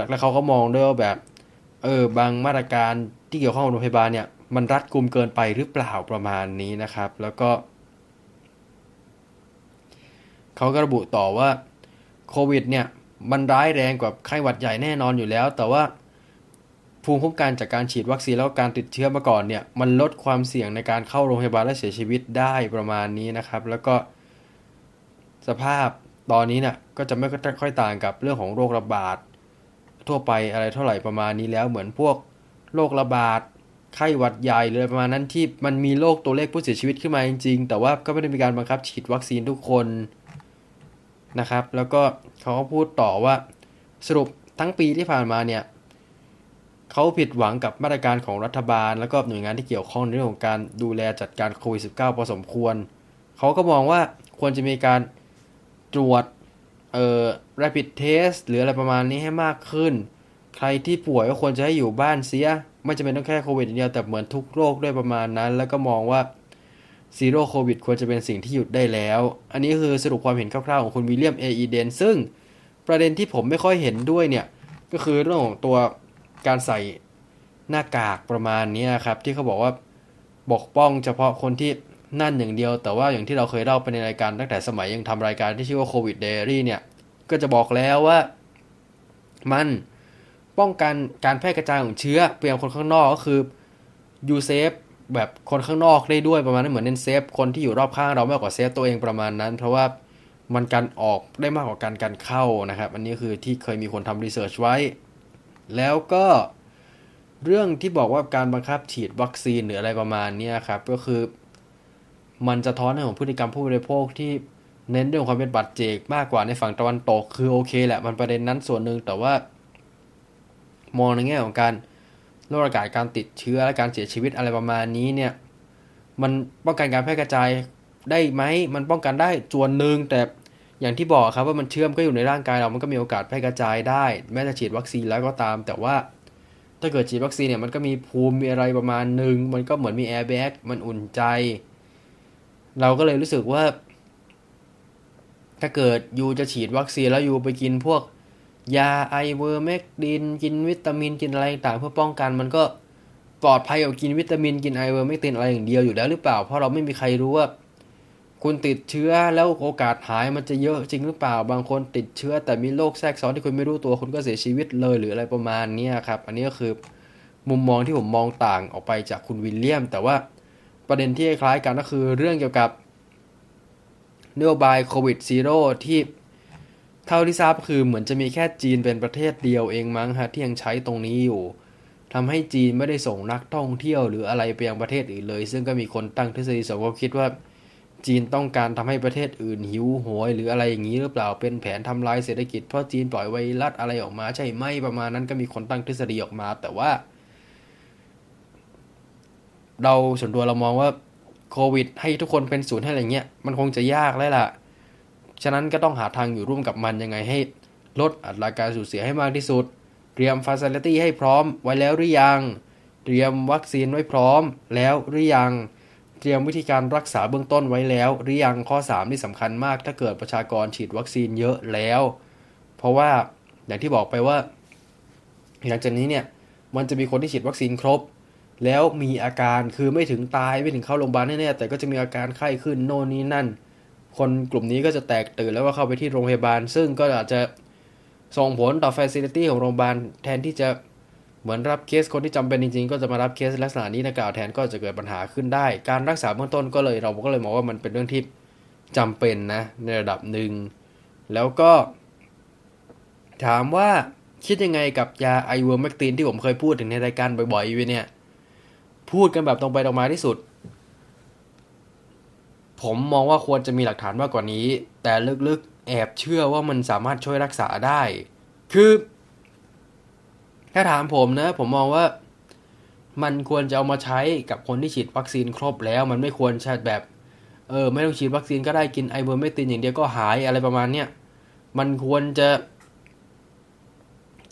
แล้วเขาก็มองด้วยว่าแบบเออบางมาตรการที่เกี่ยวข้องกับโรงพยาบาลเนี่ยมันรัดกุมเกินไปหรือเปล่าประมาณนี้นะครับ แล้วก็ เขาก็ระบุต่อว่าโควิดเนี่ยมันร้ายแรงกว่าไข้หวัดใหญ่แน่นอนอยู่แล้ว แต่ว่าภูมิคุ้มกันจากการฉีดวัคซีนแล้วการติดเชื้อมาก่อนเนี่ยมันลดความเสี่ยงในการเข้าโรงพยาบาลและเสียชีวิตได้ประมาณนี้นะครับ แล้วก็สภาพตอนนี้เนี่ยก็จะไม่ค่อยต่างกับเรื่องของโรคระบาด ทั่วไปอะไรเท่าไหร่ประมาณนี้แล้วเหมือนพวกโรคระบาดไข้หวัดใหญ่เลยประมาณนั้นที่มันมีโรคตัวเลขผู้เสียชีวิตขึ้นมาจริงๆ แต่ว่าก็ไม่ได้มีการบังคับฉีดวัคซีนทุกคน นะครับ แล้วก็เขาก็พูดต่อว่าสรุปทั้งปีที่ผ่านมาเนี่ยเขาผิดหวังกับมาตรการของรัฐบาล แล้วก็หน่วยงานที่เกี่ยวข้องในเรื่องของการดูแลจัดการโควิด -19 พอสมควร เขาก็มองว่าควรจะมีการตรวจเอ่อ rapid test หรืออะไรประมาณนี้ให้มากขึ้น ใครที่ป่วยก็ควรจะให้อยู่บ้านเสีย ไม่จำเป็นต้องแค่โควิดเดียวแต่เหมือนทุกโรคด้วยประมาณนั้น แล้วก็มองว่า zero COVID ควรจะเป็นสิ่งที่หยุดได้แล้ว อันนี้คือสรุปความเห็นคร่าวๆของคุณวิลเลียมเออีเดนซึ่งประเด็นที่ผมไม่ค่อยเห็นด้วยเนี่ย ก็คือเรื่องของตัวการใส่หน้ากากประมาณนี้ครับ ที่เขาบอกว่าปกป้องเฉพาะคนที่นั่นอย่างเดียว แต่ว่าอย่างที่เราเคยเล่าไปในรายการตั้งแต่สมัยยังทำรายการที่ชื่อว่า COVID Daily เนี่ย ก็จะบอกแล้วว่ามันป้องกันการแพร่กระจายของเชื้อเปลี่ยนคนข้างนอกก็คือyou save แบบคนข้างนอกได้ด้วยประมาณนั้นเหมือนเน้น save คนที่อยู่รอบข้างเรามากกว่า save ตัวเองประมาณนั้น เพราะว่ามันการออกได้มากกว่าการการเข้านะครับ อันนี้คือที่เคยมีคนทำ research ไว้ แล้วก็เรื่องที่บอกว่าการบังคับฉีดวัคซีนหรืออะไรประมาณนี้ครับ ก็คือ มันจะท้อนในของพฤติกรรมผู้บริโภคที่เน้นเรื่องความเป็นปัจเจกมากกว่าในฝั่งตะวันตก คือโอเคแหละมันประเด็นนั้นส่วนหนึ่งแต่ว่ามองในแง่ของการ โรคระบาดการติดเชื้อและการเสียชีวิตอะไรประมาณนี้เนี่ย มันป้องกันการแพร่กระจายได้ไหมมันป้องกันได้ส่วนหนึ่งแต่อย่างที่บอกครับว่ามันเชื้อมันก็อยู่ในร่างกายเรามันก็มีโอกาสแพร่กระจายได้ แม้จะฉีดวัคซีนแล้วก็ตาม แต่ว่าถ้าเกิดฉีดวัคซีนเนี่ยมันก็มีภูมิมีอะไรประมาณหนึ่งมันก็เหมือนมีแอร์แบ็กมันอุ่นใจ เราก็เลยรู้สึกว่า ถ้าเกิด you จะฉีดวัคซีนแล้ว you ไปกินพวก ยา ivermectin กินวิตามินกินอะไรต่างเพื่อป้องกันมันก็ปลอดภัยกว่ากินวิตามินกิน ivermectin อะไรอย่างเดียวอยู่แล้วหรือเปล่า เพราะเราไม่มีใครรู้ว่า คุณติดเชื้อแล้วโอกาสหายมันจะเยอะจริงหรือเปล่า บางคนติดเชื้อแต่มีโรคแทรกซ้อนที่คุณไม่รู้ตัวคุณก็เสียชีวิตเลยหรืออะไรประมาณนี้ครับ อันนี้ก็คือมุมมองที่ผมมองต่างออกไปจากคุณวิลเลียม แต่ว่าประเด็นที่คล้ายกันก็คือเรื่องเกี่ยวกับนโยบายโควิดซีโร่ที่ เท่าที่ทราบคือเหมือนจะมีแค่จีนเป็นประเทศเดียวเองมั้งฮะที่ยังใช้ตรงนี้อยู่ทำให้จีนไม่ได้ส่งนักท่องเที่ยวหรืออะไรไปยังประเทศอื่นเลย ซึ่งก็มีคนตั้งทฤษฎีสมคบคิดว่า จีนต้องการทำให้ประเทศอื่นหิวโหยหรืออะไรอย่างนี้หรือเปล่าเป็นแผนทำลายเศรษฐกิจเพราะจีนปล่อยไวรัสอะไรออกมาใช่ไหมประมาณนั้นก็มีคนตั้งทฤษฎีออกมา แต่ว่า เราส่วนตัวเรามองว่าโควิด ให้ทุกคนเป็นศูนย์ให้อะไรเงี้ยมันคงจะยากแล้วล่ะ ฉะนั้นก็ต้องหาทางอยู่ร่วมกับมันยังไงให้ลดอัตราการสูญเสียให้มากที่สุด เตรียมฟาซิลิตี้ให้พร้อมไว้แล้วหรือยัง เตรียมวัคซีนไว้พร้อมแล้วหรือยัง เตรียมวิธีการรักษาเบื้องต้นไว้แล้วหรือยังข้อ 3 ที่สำคัญมาก ถ้าเกิดประชากรฉีดวัคซีนเยอะแล้ว เพราะว่าอย่างที่บอกไปว่า หลังจากนี้เนี่ยมันจะมีคนที่ฉีดวัคซีนครบ แล้วมีอาการคือไม่ถึงตายไม่ถึงเข้าโรงพยาบาลแน่ๆแต่ก็จะมีอาการไข้ขึ้นโน่นนี่นั่น คนกลุ่มนี้ก็จะแตกตื่นแล้วก็เข้าไปที่โรงพยาบาล ซึ่งก็อาจจะส่งผลต่อ facility ของโรงพยาบาลแทนที่จะเหมือนรับเคสคนที่จำเป็นจริงๆ ก็จะมารับเคสลักษณะนี้นะกล่าวแทนก็จะเกิดปัญหาขึ้นได้ การรักษาเบื้องต้นก็เลยเราก็เลยมองว่ามันเป็นเรื่องที่จำเป็นนะในระดับหนึ่ง แล้วก็ ถามว่าคิดยังไงกับยา ivermectin ที่ผมเคยพูดถึงในรายการบ่อยๆอยู่เนี่ย พูดกันแบบตรงไปตรงมาที่สุด ผมมองว่าควรจะมีหลักฐานมากกว่านี้ แต่ลึกๆแอบเชื่อว่ามันสามารถช่วยรักษาได้ คือ ถ้าถามผมนะ ผมมองว่ามันควรจะเอามาใช้กับคนที่ฉีดวัคซีนครบแล้ว มันไม่ควรใช้แบบ เออ ไม่ต้องฉีดวัคซีนก็ได้กิน ivermectin อย่างเดียวก็หายอะไรประมาณเนี้ยมันควรจะ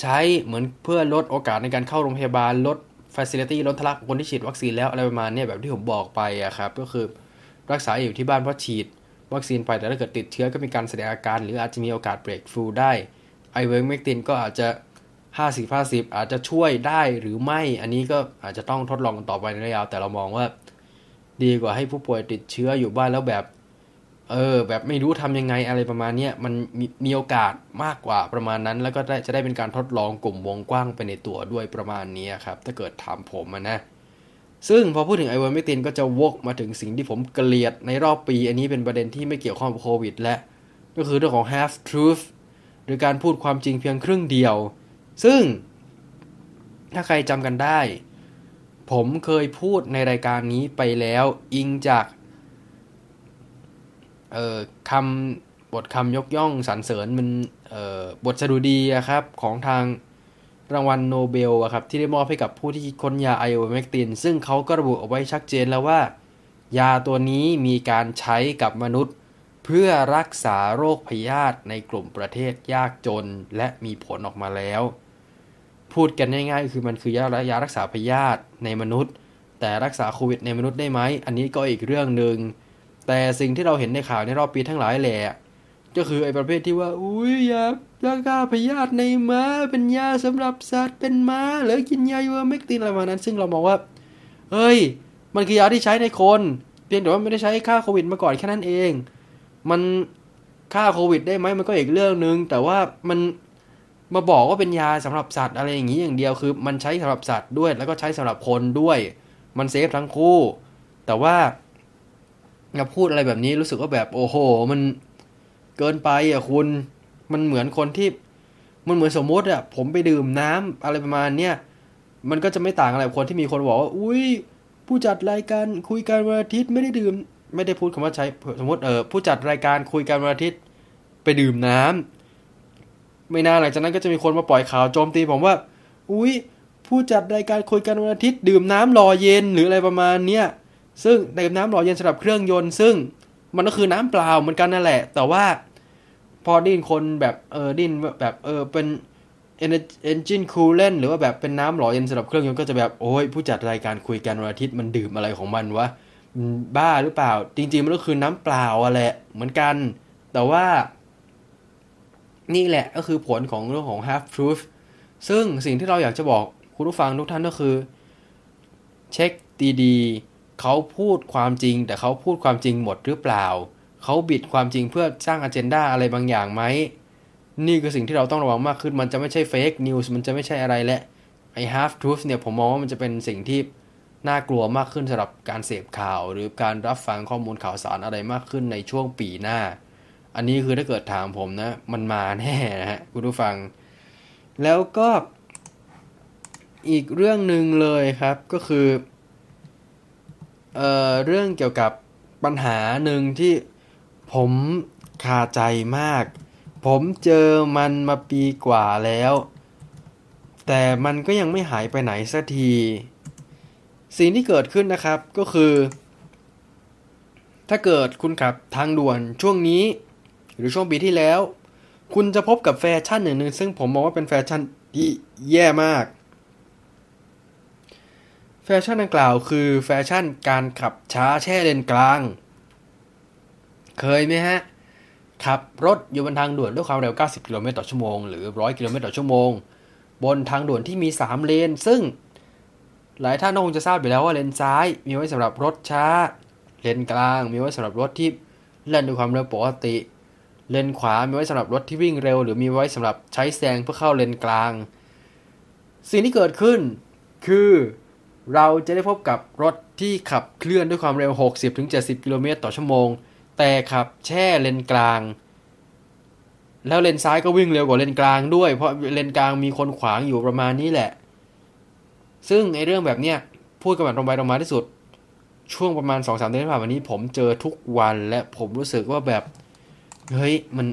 ใช้เหมือนเพื่อลดโอกาสในการเข้าโรงพยาบาลลด facility ลดทลักคนที่ฉีดวัคซีนแล้วอะไรประมาณเนี้ยแบบที่ผมบอกไปอะครับ ก็คือ รักษาอยู่ที่บ้านเพราะฉีด วัคซีนไปแต่ถ้าเกิดติดเชื้อก็มีการแสดงอาการ หรืออาจจะมีโอกาส breakthrough ได้ ivermectin ก็อาจจะ 50 50 อาจจะช่วยได้หรือไม่ อันนี้ก็อาจจะต้องทดลองกันต่อไปในระยะยาวแต่เรามองว่า ดีกว่าให้ผู้ป่วยติดเชื้ออยู่บ้านแล้วแบบ เออ แบบไม่รู้ทำยังไงอะไรประมาณนี้มันมีมีโอกาสมากกว่าประมาณนั้น แล้วก็จะได้เป็นการทดลองกลุ่มวงกว้างไปในตัวด้วยประมาณนี้ครับ ถ้าเกิดถามผมนะ ซึ่งพอพูดถึงไอเวอร์เมตินก็จะวกมาถึงสิ่งที่ผมเกลียดในรอบปี อันนี้เป็นประเด็นที่ไม่เกี่ยวข้องกับโควิด และก็คือเรื่องของ half truth หรือการพูดความจริงเพียงครึ่งเดียว ซึ่งถ้าใครจำกันได้ ผมเคยพูดในรายการนี้ไปแล้วอิงจากคำบทคำยกย่องสรรเสริญมันบทสดุดีครับของทาง รางวัลโนเบลอะครับที่ได้มอบให้กับผู้ที่คิดค้นยาไอเวอร์เมกติน ซึ่งเขาก็ระบุเอาไว้ชัดเจนแล้วว่า ยาตัวนี้มีการใช้กับมนุษย์ เพื่อรักษาโรคพยาธิในกลุ่มประเทศยากจนและมีผลออกมาแล้ว พูดกันง่ายๆคือมันคือยายารักษาพยาธิในมนุษย์ แต่รักษาโควิดในมนุษย์ได้ไหมอันนี้ก็อีกเรื่องหนึ่งแต่สิ่งที่เราเห็นในข่าวในรอบปีทั้งหลายแหละ ก็คือไอ้ประเภทที่ว่า อุ้ยยารักาพยาธิในม้า เป็นยาสำหรับสัตว์เป็นม้าหรือกินยาอยูเมกตินอะไรประมาณนั้น ซึ่งเรามองว่าเฮ้ย มันคือยาที่ใช้ในคนเพียงแต่ว่าไม่ได้ใช้ฆ่าโควิดมาก่อนแค่นั้นเอง มันฆ่าโควิดได้ไหมมันก็อีกเรื่องหนึ่งแต่ว่ามันมาบอกว่าเป็นยาสำหรับสัตว์อะไรอย่างนี้อย่างเดียวคือ มันใช้สำหรับสัตว์ด้วย แล้วก็ใช้สำหรับคนด้วย มันเซฟทั้งคู่ แต่ว่ามาพูดอะไรแบบนี้รู้สึกว่าแบบโอ้โห มัน เกินไปอะคุณมันเหมือนคนที่มันเหมือนสมมติอะผมไปดื่มน้ำอะไรประมาณเนี้ยมันก็จะไม่ต่างอะไรกับคนที่มีคนบอกว่าอุ้ยผู้จัดรายการคุยกันวันอาทิตย์ไม่ได้ดื่ม ไม่ได้พูดคำว่าใช้สมมติเออผู้จัดรายการคุยกันวันอาทิตย์ไปดื่มน้ำไม่นานหลังจากนั้นก็จะมีคนมาปล่อยข่าวโจมตีผมว่า อุ้ยผู้จัดรายการคุยกันวันอาทิตย์ดื่มน้ำหล่อเย็นหรืออะไรประมาณเนี้ยซึ่งดื่มน้ำหล่อเย็นสำหรับเครื่องยนต์ ซึ่งมันก็คือน้ำเปล่าเหมือนกันนั่นแหละ แต่ว่า พอดิ้นคนแบบเออดิ้นแบบเออเป็น engine coolant หรือว่าแบบเป็นน้ำหล่อเย็นสำหรับเครื่องยนต์ก็จะแบบโอ้ยผู้จัดรายการคุยกันวันอาทิตย์มันดื่มอะไรของมันวะบ้าหรือเปล่า จริง ๆ มันก็คือน้ำเปล่าอะแหละเหมือนกัน แต่ว่า นี่แหละก็คือผลของเรื่องของ half truth ซึ่งสิ่งที่เราอยากจะบอกคุณผู้ฟังทุกท่านก็คือ เช็คดีๆเขาพูดความจริง แต่เขาพูดความจริงหมดหรือเปล่า เขาบิดความจริงเพื่อสร้างอ g e n d a อะไรบางอย่างไหม นี่คือสิ่งที่เราต้องระวังมากขึ้น มันจะไม่ใช่เฟกนิวส์มันจะไม่ใช่อะไรและไอ half truth เนี่ยผมมองว่ามันจะเป็นสิ่งที่น่ากลัวมากขึ้นสำหรับการเสพข่าว หรือการรับฟังข้อมูลข่าวสารอะไรมากขึ้นในช่วงปีหน้า อันนี้คือถ้าเกิดถามผมนะ มันมาแน่นะฮะคุณผู้ฟัง แล้วก็อีกเรื่องหนึ่งเลยครับก็คือเอ่อเรื่องเกี่ยวกับปัญหาหนึ่งที่ ผมคาใจมาก ผมเจอมันมาปีกว่าแล้ว แต่มันก็ยังไม่หายไปไหนสักที สิ่งที่เกิดขึ้นนะครับก็คือ ถ้าเกิดคุณขับทางด่วนช่วงนี้ หรือช่วงปีที่แล้ว คุณจะพบกับแฟชั่นหนึ่งหนึ่งซึ่งผมมองว่าเป็นแฟชั่นที่แย่มากแฟชั่นดังกล่าวคือแฟชั่นการขับช้าแช่เลนกลาง เคยไหมฮะ ขับรถอยู่บนทางด่วนด้วยความเร็ว 90 กิโลเมตรต่อชั่วโมง หรือ 100 กิโลเมตรต่อชั่วโมง บนทางด่วนที่มี 3 เลน ซึ่งหลายท่านคงจะทราบอยู่แล้วว่าเลนซ้ายมีไว้สำหรับรถช้า เลนกลางมีไว้สำหรับรถที่แล่นด้วยความเร็วปกติ เลนขวามีไว้สำหรับรถที่วิ่งเร็ว หรือมีไว้สำหรับใช้แซงเพื่อเข้าเลนกลาง สิ่งที่เกิดขึ้นคือเราจะได้พบกับรถที่ขับเคลื่อนด้วยความเร็ว 60-70 กิโลเมตรต่อชั่วโมง แต่ขับแช่เลนกลาง แล้วเลนซ้ายก็วิ่งเร็วกว่าเลนกลางด้วย เพราะเลนกลางมีคนขวางอยู่ประมาณนี้แหละ ซึ่งไอ้เรื่องแบบเนี้ยพูดกันแบบตรงไปตรงมาที่สุด ช่วงประมาณ2-3เดือนที่ผ่านมานี้ ผมเจอทุกวันและผมรู้สึกว่าแบบ เฮ้ยมัน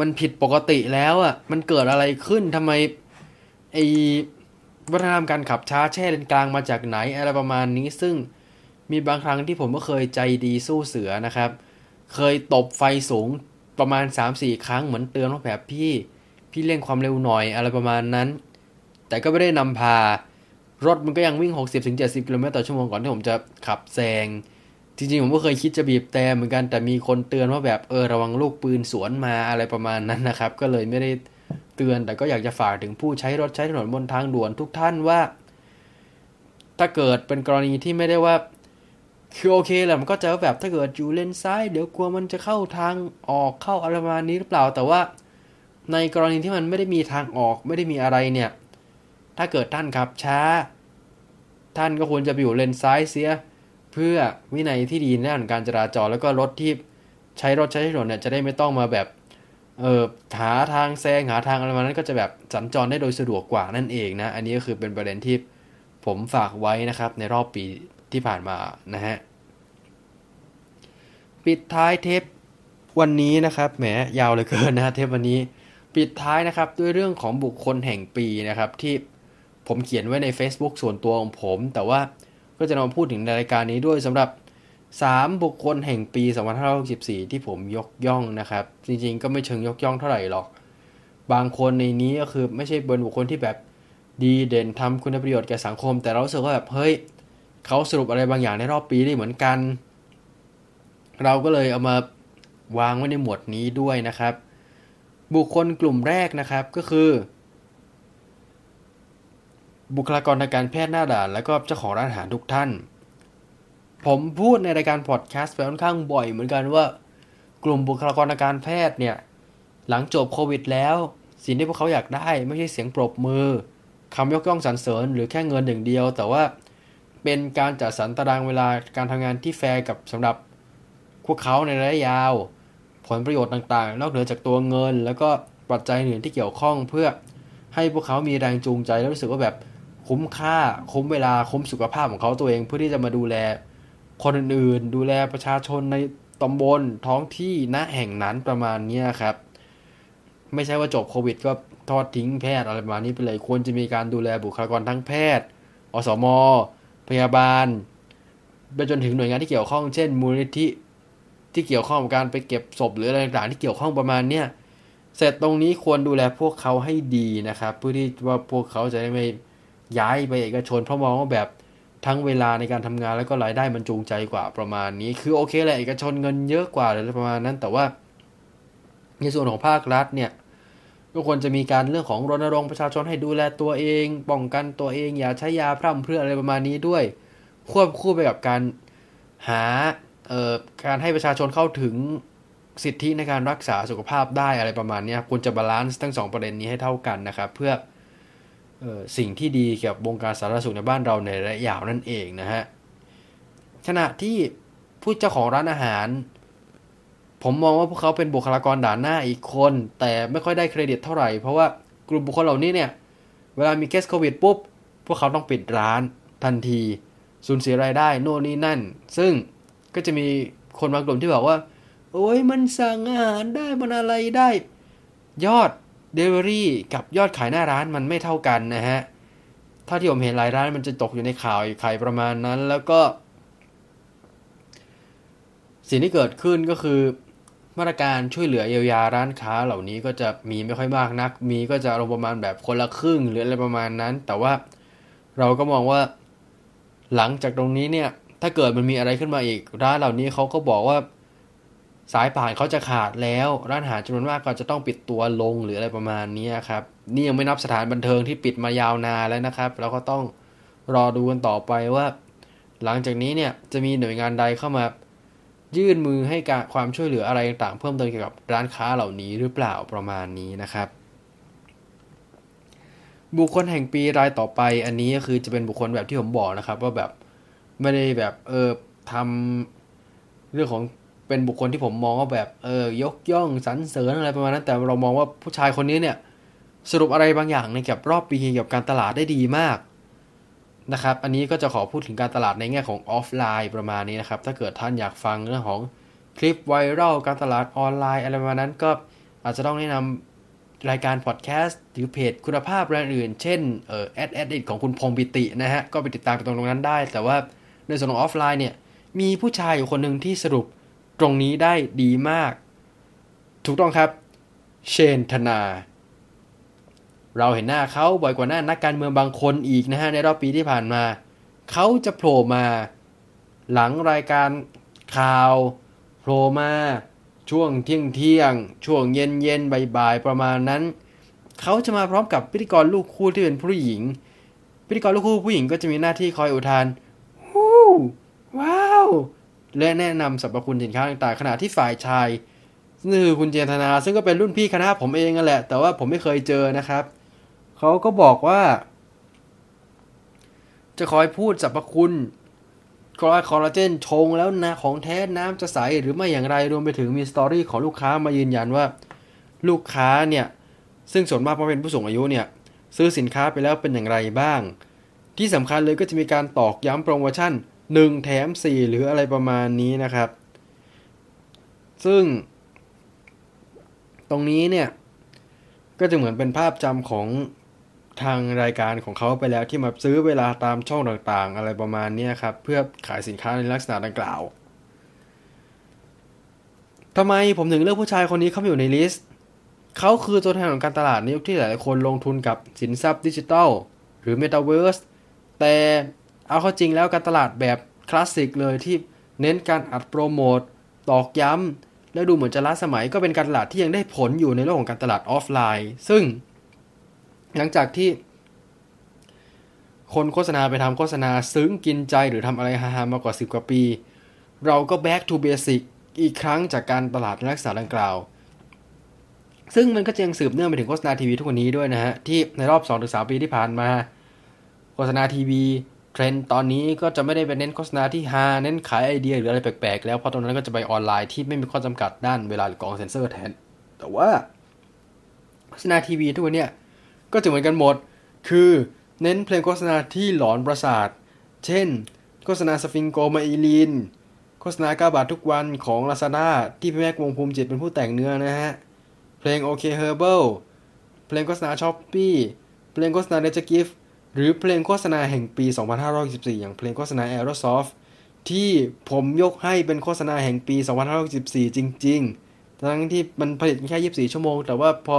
มันผิดปกติแล้วอะ่ะ มันเกิดอะไรขึ้นทำไมไอวัฒนธรรมการขับช้าแช่เลนกลางมาจากไหนอะไรประมาณนี้ซึ่ง มีบางครั้งที่ผมก็เคยใจดีสู้เสือนะครับ เคยตบไฟสูงประมาณ 3-4 ครั้งเหมือนเตือนว่าแบบพี่ พี่เร่งความเร็วหน่อยอะไรประมาณนั้น แต่ก็ไม่ได้นำพา รถมันก็ยังวิ่ง 60-70กิโลเมตรต่อชั่วโมงก่อนที่ผมจะขับแซงจริงๆผมก็เคยคิดจะบีบแต่เหมือนกันแต่มีคนเตือนว่าแบบเออระวังลูกปืนสวนมาอะไรประมาณนั้นนะครับ ก็เลยไม่ได้เตือนแต่ก็อยากจะฝากถึงผู้ใช้รถใช้ถนนบนทางด่วนทุกท่านว่า ถ้าเกิดเป็นกรณีที่ไม่ได้ว่า คือโอเคแหละมันก็จะแบบถ้าเกิดอยู่เลนซ้ายเดี๋ยวกลัวมันจะเข้าทางออกเข้าอะไรประมาณนี้หรือเปล่า แต่ว่าในกรณีที่มันไม่ได้มีทางออกไม่ได้มีอะไรเนี่ย ถ้าเกิดท่านขับช้า ท่านก็ควรจะไปอยู่เลนซ้ายเสีย เพื่อวินัยที่ดีในด้านการจราจรแล้วก็รถที่ใช้รถใช้ถนนเนี่ยจะได้ไม่ต้องมาแบบเออหาทางแซงหาทางอะไรมานั้นก็จะแบบสัญจรได้โดยสะดวกกว่านั่นเองนะ อันนี้ก็คือเป็นประเด็นที่ผมฝากไว้นะครับในรอบปี ที่ผ่านมานะฮะปิดท้ายเทปวันนี้นะครับแหมยาวเลยเกินนะเทปวันนี้ ปิดท้ายนะครับด้วยเรื่องของบุคคลแห่งปีนะครับ ที่ผมเขียนไว้ใน Facebook ส่วนตัวของผม แต่ว่าก็จะนำพูดถึงในรายการนี้ด้วยสำหรับ 3 บุคคลแห่งปี 2564 ที่ผมยกย่องนะครับ จริงๆ ก็ไม่เชิงยกย่องเท่าไหร่หรอก บางคนในนี้ก็คือไม่ใช่เป็นบุคคลที่แบบดีเด่นทำคุณประโยชน์แก่สังคม แต่เราสึกว่าแบบเฮ้ย เขาสรุปอะไรบางอย่างในรอบปีได้เหมือนกัน เราก็เลยเอามาวางไว้ในหมวดนี้ด้วยนะครับ บุคคลกลุ่มแรกนะครับก็คือ บุคลากรทางการแพทย์หน้าด่าน และก็เจ้าของร้านอาหารทุกท่าน ผมพูดในรายการพอดแคสต์ไปค่อนข้างบ่อยเหมือนกันว่ากลุ่มบุคลากรทางการแพทย์เนี่ยหลังจบโควิดแล้ว สิ่งที่พวกเขาอยากได้ ไม่ใช่เสียงปรบมือคำยกย่องสรรเสริญหรือแค่เงินอย่างเดียว แต่ว่า เป็นการจัดสรรตารางเวลาการทำงานที่แฟร์กับสำหรับพวกเขาในระยะยาว ผลประโยชน์ต่างๆ นอกเหนือจากตัวเงิน แล้วก็ปัจจัยอื่นที่เกี่ยวข้องเพื่อให้พวกเขามีแรงจูงใจแล้วรู้สึกว่าแบบคุ้มค่าคุ้มเวลาคุ้มสุขภาพของเขาตัวเอง เพื่อที่จะมาดูแล คนอื่นๆ ดูแลประชาชนในตำบลท้องที่ณแห่งนั้นประมาณนี้ครับ ไม่ใช่ว่าจบโควิด ก็ทอดทิ้งแพทย์อะไรประมาณนี้ไปเลยควรจะมีการดูแลบุคลากรทั้งแพทย์ อสม พยาบาล ไปจนถึงหน่วยงานที่เกี่ยวข้องเช่น มูลนิธิที่เกี่ยวข้องกับการไปเก็บศพหรืออะไรต่างๆที่เกี่ยวข้องประมาณเนี้ยเสร็จตรงนี้ควรดูแลพวกเขาให้ดีนะครับเพื่อที่ว่าพวกเขาจะได้ไม่ย้ายไปเอกชน เพราะมองว่าแบบทั้งเวลาในการทำงานแล้วก็รายได้มันจูงใจกว่าประมาณนี้ คือโอเคแหละเอกชนเงินเยอะกว่าอะไรประมาณนั้น แต่ว่าในส่วนของภาครัฐเนี่ย ก็ควรจะมีการเรื่องของรณรงค์ประชาชนให้ดูแลตัวเอง ป้องกันตัวเอง อย่าใช้ยาพร่ำเพรื่ออะไรประมาณนี้ด้วย ควบคู่ไปกับการหาการให้ประชาชนเข้าถึงสิทธิในการรักษาสุขภาพได้อะไรประมาณนี้ควรจะ balance ทั้ง 2 ประเด็นนี้ให้เท่ากันนะครับ เพื่ออสิ่งที่ดีเกี่ยวกับวงการสาธารณสุขในบ้านเราในระยะยาวนั่นเองนะฮะขณะที่ผู้เจ้าของร้านอาหาร ผมมองว่าพวกเขาเป็นบุคลากรด่านหน้าอีกคน แต่ไม่ค่อยได้เครดิตเท่าไหร่ เพราะว่ากลุ่มบุคคลเหล่านี้เนี่ย เวลามีเคสโควิดปุ๊บ พวกเขาต้องปิดร้านทันทีสูญเสียรายได้โน่นนี่นั่น ซึ่งก็จะมีคนบางกลุ่มที่บอกว่า โอ้ยมันสั่งอาหารได้มันอะไรได้ ยอดเดลิเวอรี่กับยอดขายหน้าร้านมันไม่เท่ากันนะฮะถ้าที่ผมเห็นหลายร้านมันจะตกอยู่ในข่าวขายประมาณนั้น แล้วก็ สิ่งที่เกิดขึ้นก็คือ มาตรการช่วยเหลือเยียวยาร้านค้าเหล่านี้ก็จะมีไม่ค่อยมากนัก มีก็จะลงประมาณแบบคนละครึ่งหรืออะไรประมาณนั้น แต่ว่าเราก็มองว่า หลังจากตรงนี้เนี่ย ถ้าเกิดมันมีอะไรขึ้นมาอีก ร้านเหล่านี้เขาก็บอกว่า สายป่านเขาจะขาดแล้ว ร้านอาหารจำนวนมากก็จะต้องปิดตัวลงหรืออะไรประมาณนี้ครับ นี่ยังไม่นับสถานบันเทิงที่ปิดมายาวนานแล้วนะครับเราก็ต้องรอดูกันต่อไปว่า หลังจากนี้เนี่ยจะมีหน่วยงานใดเข้ามา ยื่นมือให้การความช่วยเหลืออะไรต่างเพิ่มเติมเกี่ยวกับร้านค้าเหล่านี้หรือเปล่าประมาณนี้นะครับ บุคคลแห่งปีรายต่อไปอันนี้ก็คือจะเป็นบุคคลแบบที่ผมบอกนะครับ ว่าแบบไม่ได้แบบเออทำเรื่องของเป็นบุคคลที่ผมมองว่าแบบเออยกย่องสรรเสริญอะไรประมาณนั้น แต่เรามองว่าผู้ชายคนนี้เนี่ยสรุปอะไรบางอย่างในเกี่ยวกับรอบปีเกี่ยวกับการตลาดได้ดีมาก นะครับ อันนี้ก็จะขอพูดถึงการตลาดในแง่ของออฟไลน์ประมาณนี้นะครับ ถ้าเกิดท่านอยากฟังเรื่องของคลิปไวรัลการตลาดออนไลน์อะไรประมาณนั้นก็อาจจะต้องแนะนำรายการพอดแคสต์หรือเพจคุณภาพแบรนด์อื่น เช่นเอ่อ Ad Addict ของคุณพงษ์ปิตินะฮะ ก็ไปติดตามกันตรงนั้นได้ แต่ว่าในส่วนของออฟไลน์เนี่ย มีผู้ชายอยู่คนหนึ่งที่สรุปตรงนี้ได้ดีมาก ถูกต้องครับ เชนธนา เราเห็นหน้าเขาบ่อยกว่าหน้านักการเมืองบางคนอีกนะฮะในรอบปีที่ผ่านมา เขาจะโผล่มา หลังรายการข่าวโผล่มา ช่วงเที่ยงเที่ยง ช่วงเย็นเย็นบ่ายๆประมาณนั้น เขาจะมาพร้อมกับพิธีกรลูกคู่ที่เป็นผู้หญิง พิธีกรลูกคู่ผู้หญิงก็จะมีหน้าที่คอยอุทานฮู้ว้าว และแนะนำสรรพคุณสินค้าต่างๆขณะที่ฝ่ายชายนี่คือคุณเจนธนา ซึ่งก็เป็นรุ่นพี่คณะผมเองนั่นแหละ แต่ว่าผมไม่เคยเจอนะครับ เขาก็บอกว่า จะคอยพูดสรรพคุณคอลลาเจนชงแล้วนะของแท้น้ำจะใสหรือไม่อย่างไรรวมไปถึงมีสตอรี่ของลูกค้ามายืนยันว่า ลูกค้าเนี่ย ซึ่งส่วนมากเป็นผู้สูงอายุเนี่ย ซื้อสินค้าไปแล้วเป็นอย่างไรบ้าง ที่สำคัญเลยก็จะมีการตอกย้ำโปรโมชั่น 1 แถม 4 หรืออะไรประมาณนี้นะครับ ซึ่ง ตรงนี้เนี่ย ก็จะเหมือนเป็นภาพจำของ ทางรายการของเขาไปแล้วที่มาซื้อเวลาตามช่องต่างๆ อะไรประมาณนี้ครับ เพื่อขายสินค้าในลักษณะดังกล่าวทำไมผมถึงเลือกผู้ชายคนนี้เข้ามาอยู่ใน list เขาคือตัวแทนของการตลาดในยุคที่หลายคนลงทุนกับสินทรัพย์ดิจิทัลหรือ Metaverse แต่เอาเข้าจริงแล้วการตลาดแบบคลาสสิกเลยที่เน้นการอัดโปรโมตตอกย้ำแล้วดูเหมือนจะล้าสมัยก็เป็นการตลาดที่ยังได้ผลอยู่ในโลกของการตลาดออฟไลน์ ซึ่ง หลังจากที่ คนโฆษณาไปทำโฆษณาซึ้งกินใจหรือทำอะไรฮาๆมากว่า 10 กว่าปี เราก็ back to basic อีกครั้งจากการตลาดลักษณะดังกล่าว ซึ่งมันก็ยังสืบเนื่องไปถึงโฆษณาทีวีทุกวันนี้ด้วยนะฮะ ที่ในรอบ 2-3 ปีที่ผ่านมา โฆษณาทีวีเทรนด์ตอนนี้ก็จะไม่ได้เป็นเน้นโฆษณาที่ฮาเน้นขายไอเดียหรืออะไรแปลกๆ แล้วเพราะตรงนั้นก็จะไปออนไลน์ที่ไม่มีข้อจำกัดด้านเวลาหรือกองเซ็นเซอร์แทน แต่ว่าโฆษณาทีวีทุกวันเนี้ย ก็จะเหมือนกันหมด คือเน้นเพลงโฆษณาที่หลอนประสาท เช่น โฆษณาสฟิงโกไมอีลิน โฆษณาเก้าบาททุกวันของลาซาด้าที่พี่แม็กวงภูมิจิตเป็นผู้แต่งเนื้อนะฮะ เพลงโอเคเฮอร์เบิลเพลงโฆษณา Shopee เพลงโฆษณาเดจกิฟหรือเพลงโฆษณาแห่งปี 2564 อย่างเพลงโฆษณา Aerosoft ที่ผมยกให้เป็นโฆษณาแห่งปี 2564 จริง ๆ ทั้งที่มันผลิตแค่ 24 ชั่วโมง แต่ว่าพอ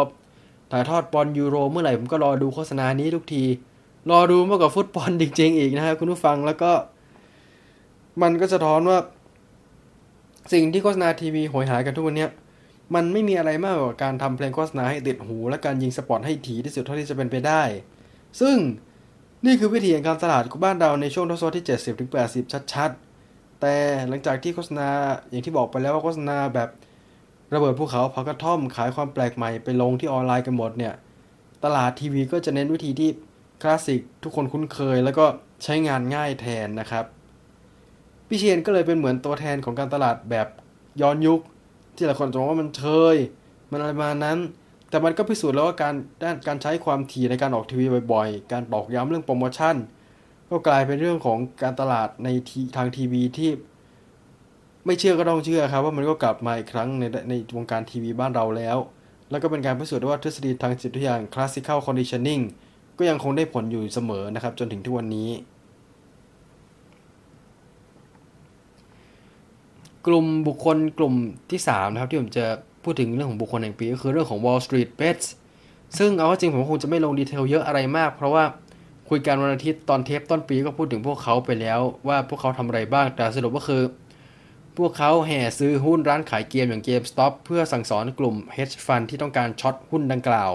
ถ่ายทอดบอลยูโรเมื่อไหร่ผมก็รอดูโฆษณานี้ทุกที รอดูมากกว่าฟุตบอลจริงๆอีกนะครับคุณผู้ฟังแล้วก็ มันก็สะท้อนว่า สิ่งที่โฆษณาทีวีโหยหากันทุกวันนี้มันไม่มีอะไรมากกว่าการทำเพลงโฆษณาให้ติดหู และการยิงสปอตให้ถี่ที่สุดเท่าที่จะเป็นไปได้ ซึ่งนี่คือวิธีการตลาดของบ้านเราในช่วงทศวรรษที่ 70-80 ชัดๆ แต่หลังจากที่โฆษณาอย่างที่บอกไปแล้วว่าโฆษณาแบบ ระเบิดภูเขาเผากระท่อมขายความแปลกใหม่ไปลงที่ออนไลน์กันหมดเนี่ย ตลาดทีวีก็จะเน้นวิธีที่คลาสสิกทุกคนคุ้นเคย แล้วก็ใช้งานง่ายแทนนะครับพี่เชียนก็เลยเป็นเหมือนตัวแทนของการตลาดแบบย้อนยุค ที่หลายคนจะมองว่ามันเชยมันอะไรมานั้น แต่มันก็พิสูจน์แล้วว่าการด้านการใช้ความถี่ในการออกทีวีบ่อยๆ การบอกย้ำเรื่องโปรโมชั่น ก็กลายเป็นเรื่องของการตลาดในทางทีวีที่ ไม่เชื่อก็ต้องเชื่อครับว่ามันก็กลับมาอีกครั้งในในวงการทีวีบ้านเราแล้ว แล้วก็เป็นการพิสูจน์ว่าทฤษฎีทางจิตวิทยา classical conditioning ก็ยังคงได้ผลอยู่เสมอนะครับ จนถึงทุกวันนี้ กลุ่มบุคคลกลุ่มที่ 3 นะครับ ที่ผมจะพูดถึงเรื่องของบุคคลแห่งปี ก็คือเรื่องของ Wall Street Bets ซึ่งเอาจริงผมคงจะไม่ลงดีเทลเยอะอะไรมาก เพราะว่าคุยกันวันอาทิตย์ตอนเทปต้นปีก็พูดถึงพวกเขาไปแล้วว่าพวกเขาทำอะไรบ้างแต่สรุปก็คือ พวกเขาแห่ซื้อหุ้นร้านขายเกมอย่าง GameStop เพื่อสั่งสอนกลุ่ม hedge fund ที่ต้องการช็อตหุ้นดังกล่าว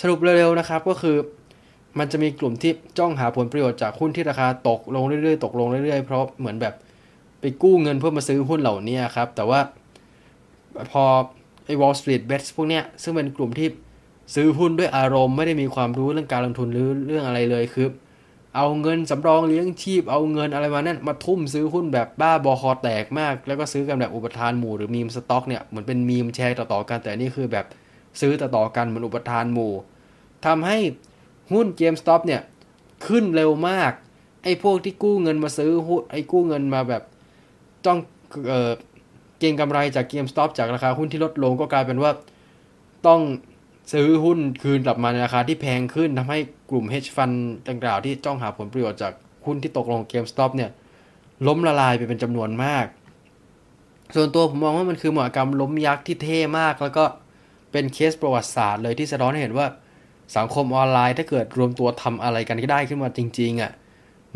สรุปเร็วๆนะครับก็คือ มันจะมีกลุ่มที่จ้องหาผลประโยชน์จากหุ้นที่ราคาตกลงเรื่อยๆ ตกลงเรื่อยๆ เพราะเหมือนแบบไปกู้เงินเพื่อมาซื้อหุ้นเหล่านี้ครับ แต่ว่าพอไอ้ Wall Street Bets พวกเนี้ยซึ่งเป็นกลุ่มที่ซื้อหุ้นด้วยอารมณ์ไม่ได้มีความรู้เรื่องการลงทุนหรือเรื่องอะไรเลยคือ เอาเงินสำรองเลี้ยงชีพเอาเงินอะไรมานั่นมาทุ่มซื้อหุ้นแบบบ้าบอคอแตกมาก แล้วก็ซื้อกันแบบอุปทานหมู่หรือ meme stock เนี่ยเหมือนเป็นมีมแชร์ต่อๆกัน แต่นี่คือแบบซื้อต่อๆกันเหมือนอุปทานหมู่ทำให้หุ้น GameStop เนี่ยขึ้นเร็วมากไอ้พวกที่กู้เงินมาซื้อหุ้นไอ้กู้เงินมาแบบจ้องเออเก็งกำไรจาก GameStop จากราคาหุ้นที่ลดลงก็กลายเป็นว่าต้อง ซื้อหุ้นคืนกลับมาในราคาที่แพงขึ้นทำให้กลุ่ม hedge fund ดังกล่าวที่จ้องหาผลประโยชน์จากหุ้นที่ตกลง GameStop เนี่ย ล้มละลายไปเป็นจำนวนมาก ส่วนตัวผมมองว่ามันคือมหกรรมล้มยักษ์ที่เท่มาก แล้วก็เป็นเคสประวัติศาสตร์เลยที่สะท้อนให้เห็นว่าสังคมออนไลน์ถ้าเกิดรวมตัวทำอะไรกันก็ได้ขึ้นมาจริงๆอะ่ะ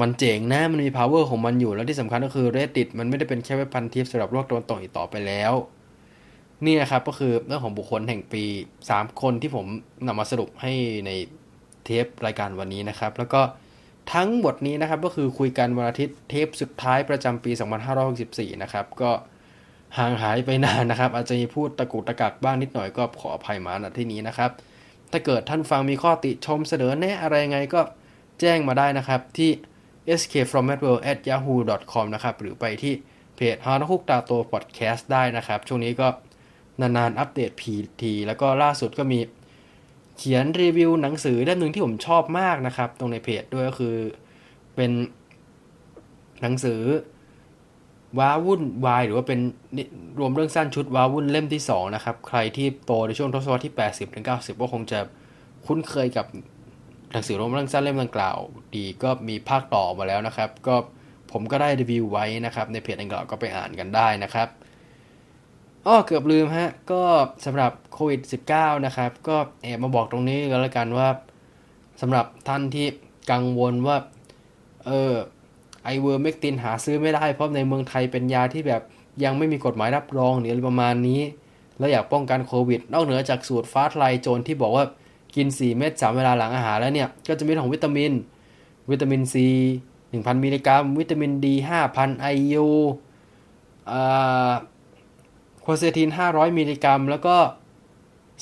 มันเจ๋งนะมันมี power ของมันอยู่แล้วที่สำคัญก็คือ Reddit มันไม่ได้เป็นแค่เว็บพันทิปสำหรับโลกตะวันตกอีกต่อไปแล้ว นี่นะครับก็คือเรื่องของบุคคลแห่งปี 3 คนที่ผมนำมาสรุปให้ในเทปรายการวันนี้นะครับ แล้วก็ทั้งหมดนี้นะครับก็คือคุยกันวันอาทิตย์เทปสุดท้ายประจำปี 2564 นะครับก็ห่างหายไปนานนะครับ อาจจะมีพูดตะกุกตะกักบ้างนิดหน่อยก็ขออภัยมาณที่นี้นะครับ ถ้าเกิดท่านฟังมีข้อติชมเสนอแนะอะไรไงก็แจ้งมาได้นะครับที่ skfrommadworld@yahoo.com นะครับหรือไปที่เพจฮาร์ดคุกตาโตพอดแคสต์ได้นะครับ ช่วงนี้ก็ นานๆอัปเดตทีทีแล้วก็ล่าสุดก็มีเขียนรีวิวหนังสือเล่มหนึ่งที่ผมชอบมากนะครับ ตรงในเพจด้วยก็คือเป็นหนังสือว้าวุ่นวายหรือว่าเป็นรวมเรื่องสั้นชุดว้าวุ่นเล่มที่ 2 นะครับ ใครที่โตในช่วงทศวรรษที่ 80-90 ก็คงจะคุ้นเคยกับหนังสือรวมเรื่องสั้นเล่มดังกล่าว ดีก็มีภาคต่อมาแล้วนะครับ ก็ผมก็ได้รีวิวไว้นะครับ ในเพจดังกล่าวก็ไปอ่านกันได้นะครับ อ้อเกือบลืมฮะ ก็สำหรับโควิด -19 นะครับ ก็แอบมาบอกตรงนี้ก็แล้วกันว่าสำหรับท่านที่กังวลว่า เออไอเวอร์เมกตินหาซื้อไม่ได้ เพราะในเมืองไทยเป็นยาที่แบบยังไม่มีกฎหมายรับรองหรืออะไรประมาณนี้ แล้วอยากป้องกันโควิด นอกเหนือจากสูตรฟ้าทะลายโจรที่บอกว่ากิน 4 เม็ด3เวลาหลังอาหารแล้วเนี่ย ก็จะมีของวิตามิน วิตามินซี1,000 มิลลิกรัม วิตามินดี5,000 IU อ่า Quercetin 500 มิลลิกรัม แล้วก็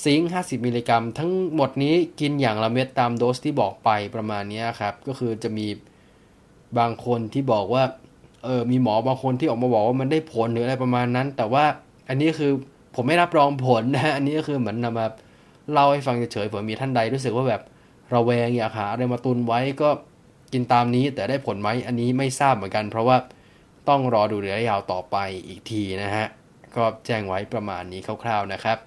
zinc 50 มิลลิกรัม ทั้งหมดนี้กินอย่างละเม็ดตามโดสที่บอกไปประมาณนี้ครับ ก็คือจะมีบางคนที่บอกว่า เออ มีหมอบางคนที่ออกมาบอกว่ามันได้ผลหรืออะไรประมาณนั้น แต่ว่าอันนี้คือผมไม่รับรองผลนะ อันนี้ก็คือเหมือนนำมาเล่าให้ฟังเฉยๆเผื่อมีท่านใดรู้สึกว่าแบบระแวงอยากหาอะไรมาตุนไว้ก็กินตามนี้แต่ได้ผลไหมอันนี้ไม่ทราบเหมือนกัน เพราะว่าต้องรอดูระยะยาวต่อไปอีกทีนะฮะ ก็แจ้งไว้ประมาณนี้คร่าวๆนะครับ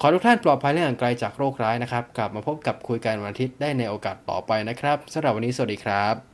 ขอทุกท่านปลอดภัยและห่างไกลจากโรคร้ายนะครับ กลับมาพบกับคุยกันวันอาทิตย์ได้ในโอกาสต่อไปนะครับสำหรับวันนี้สวัสดีครับ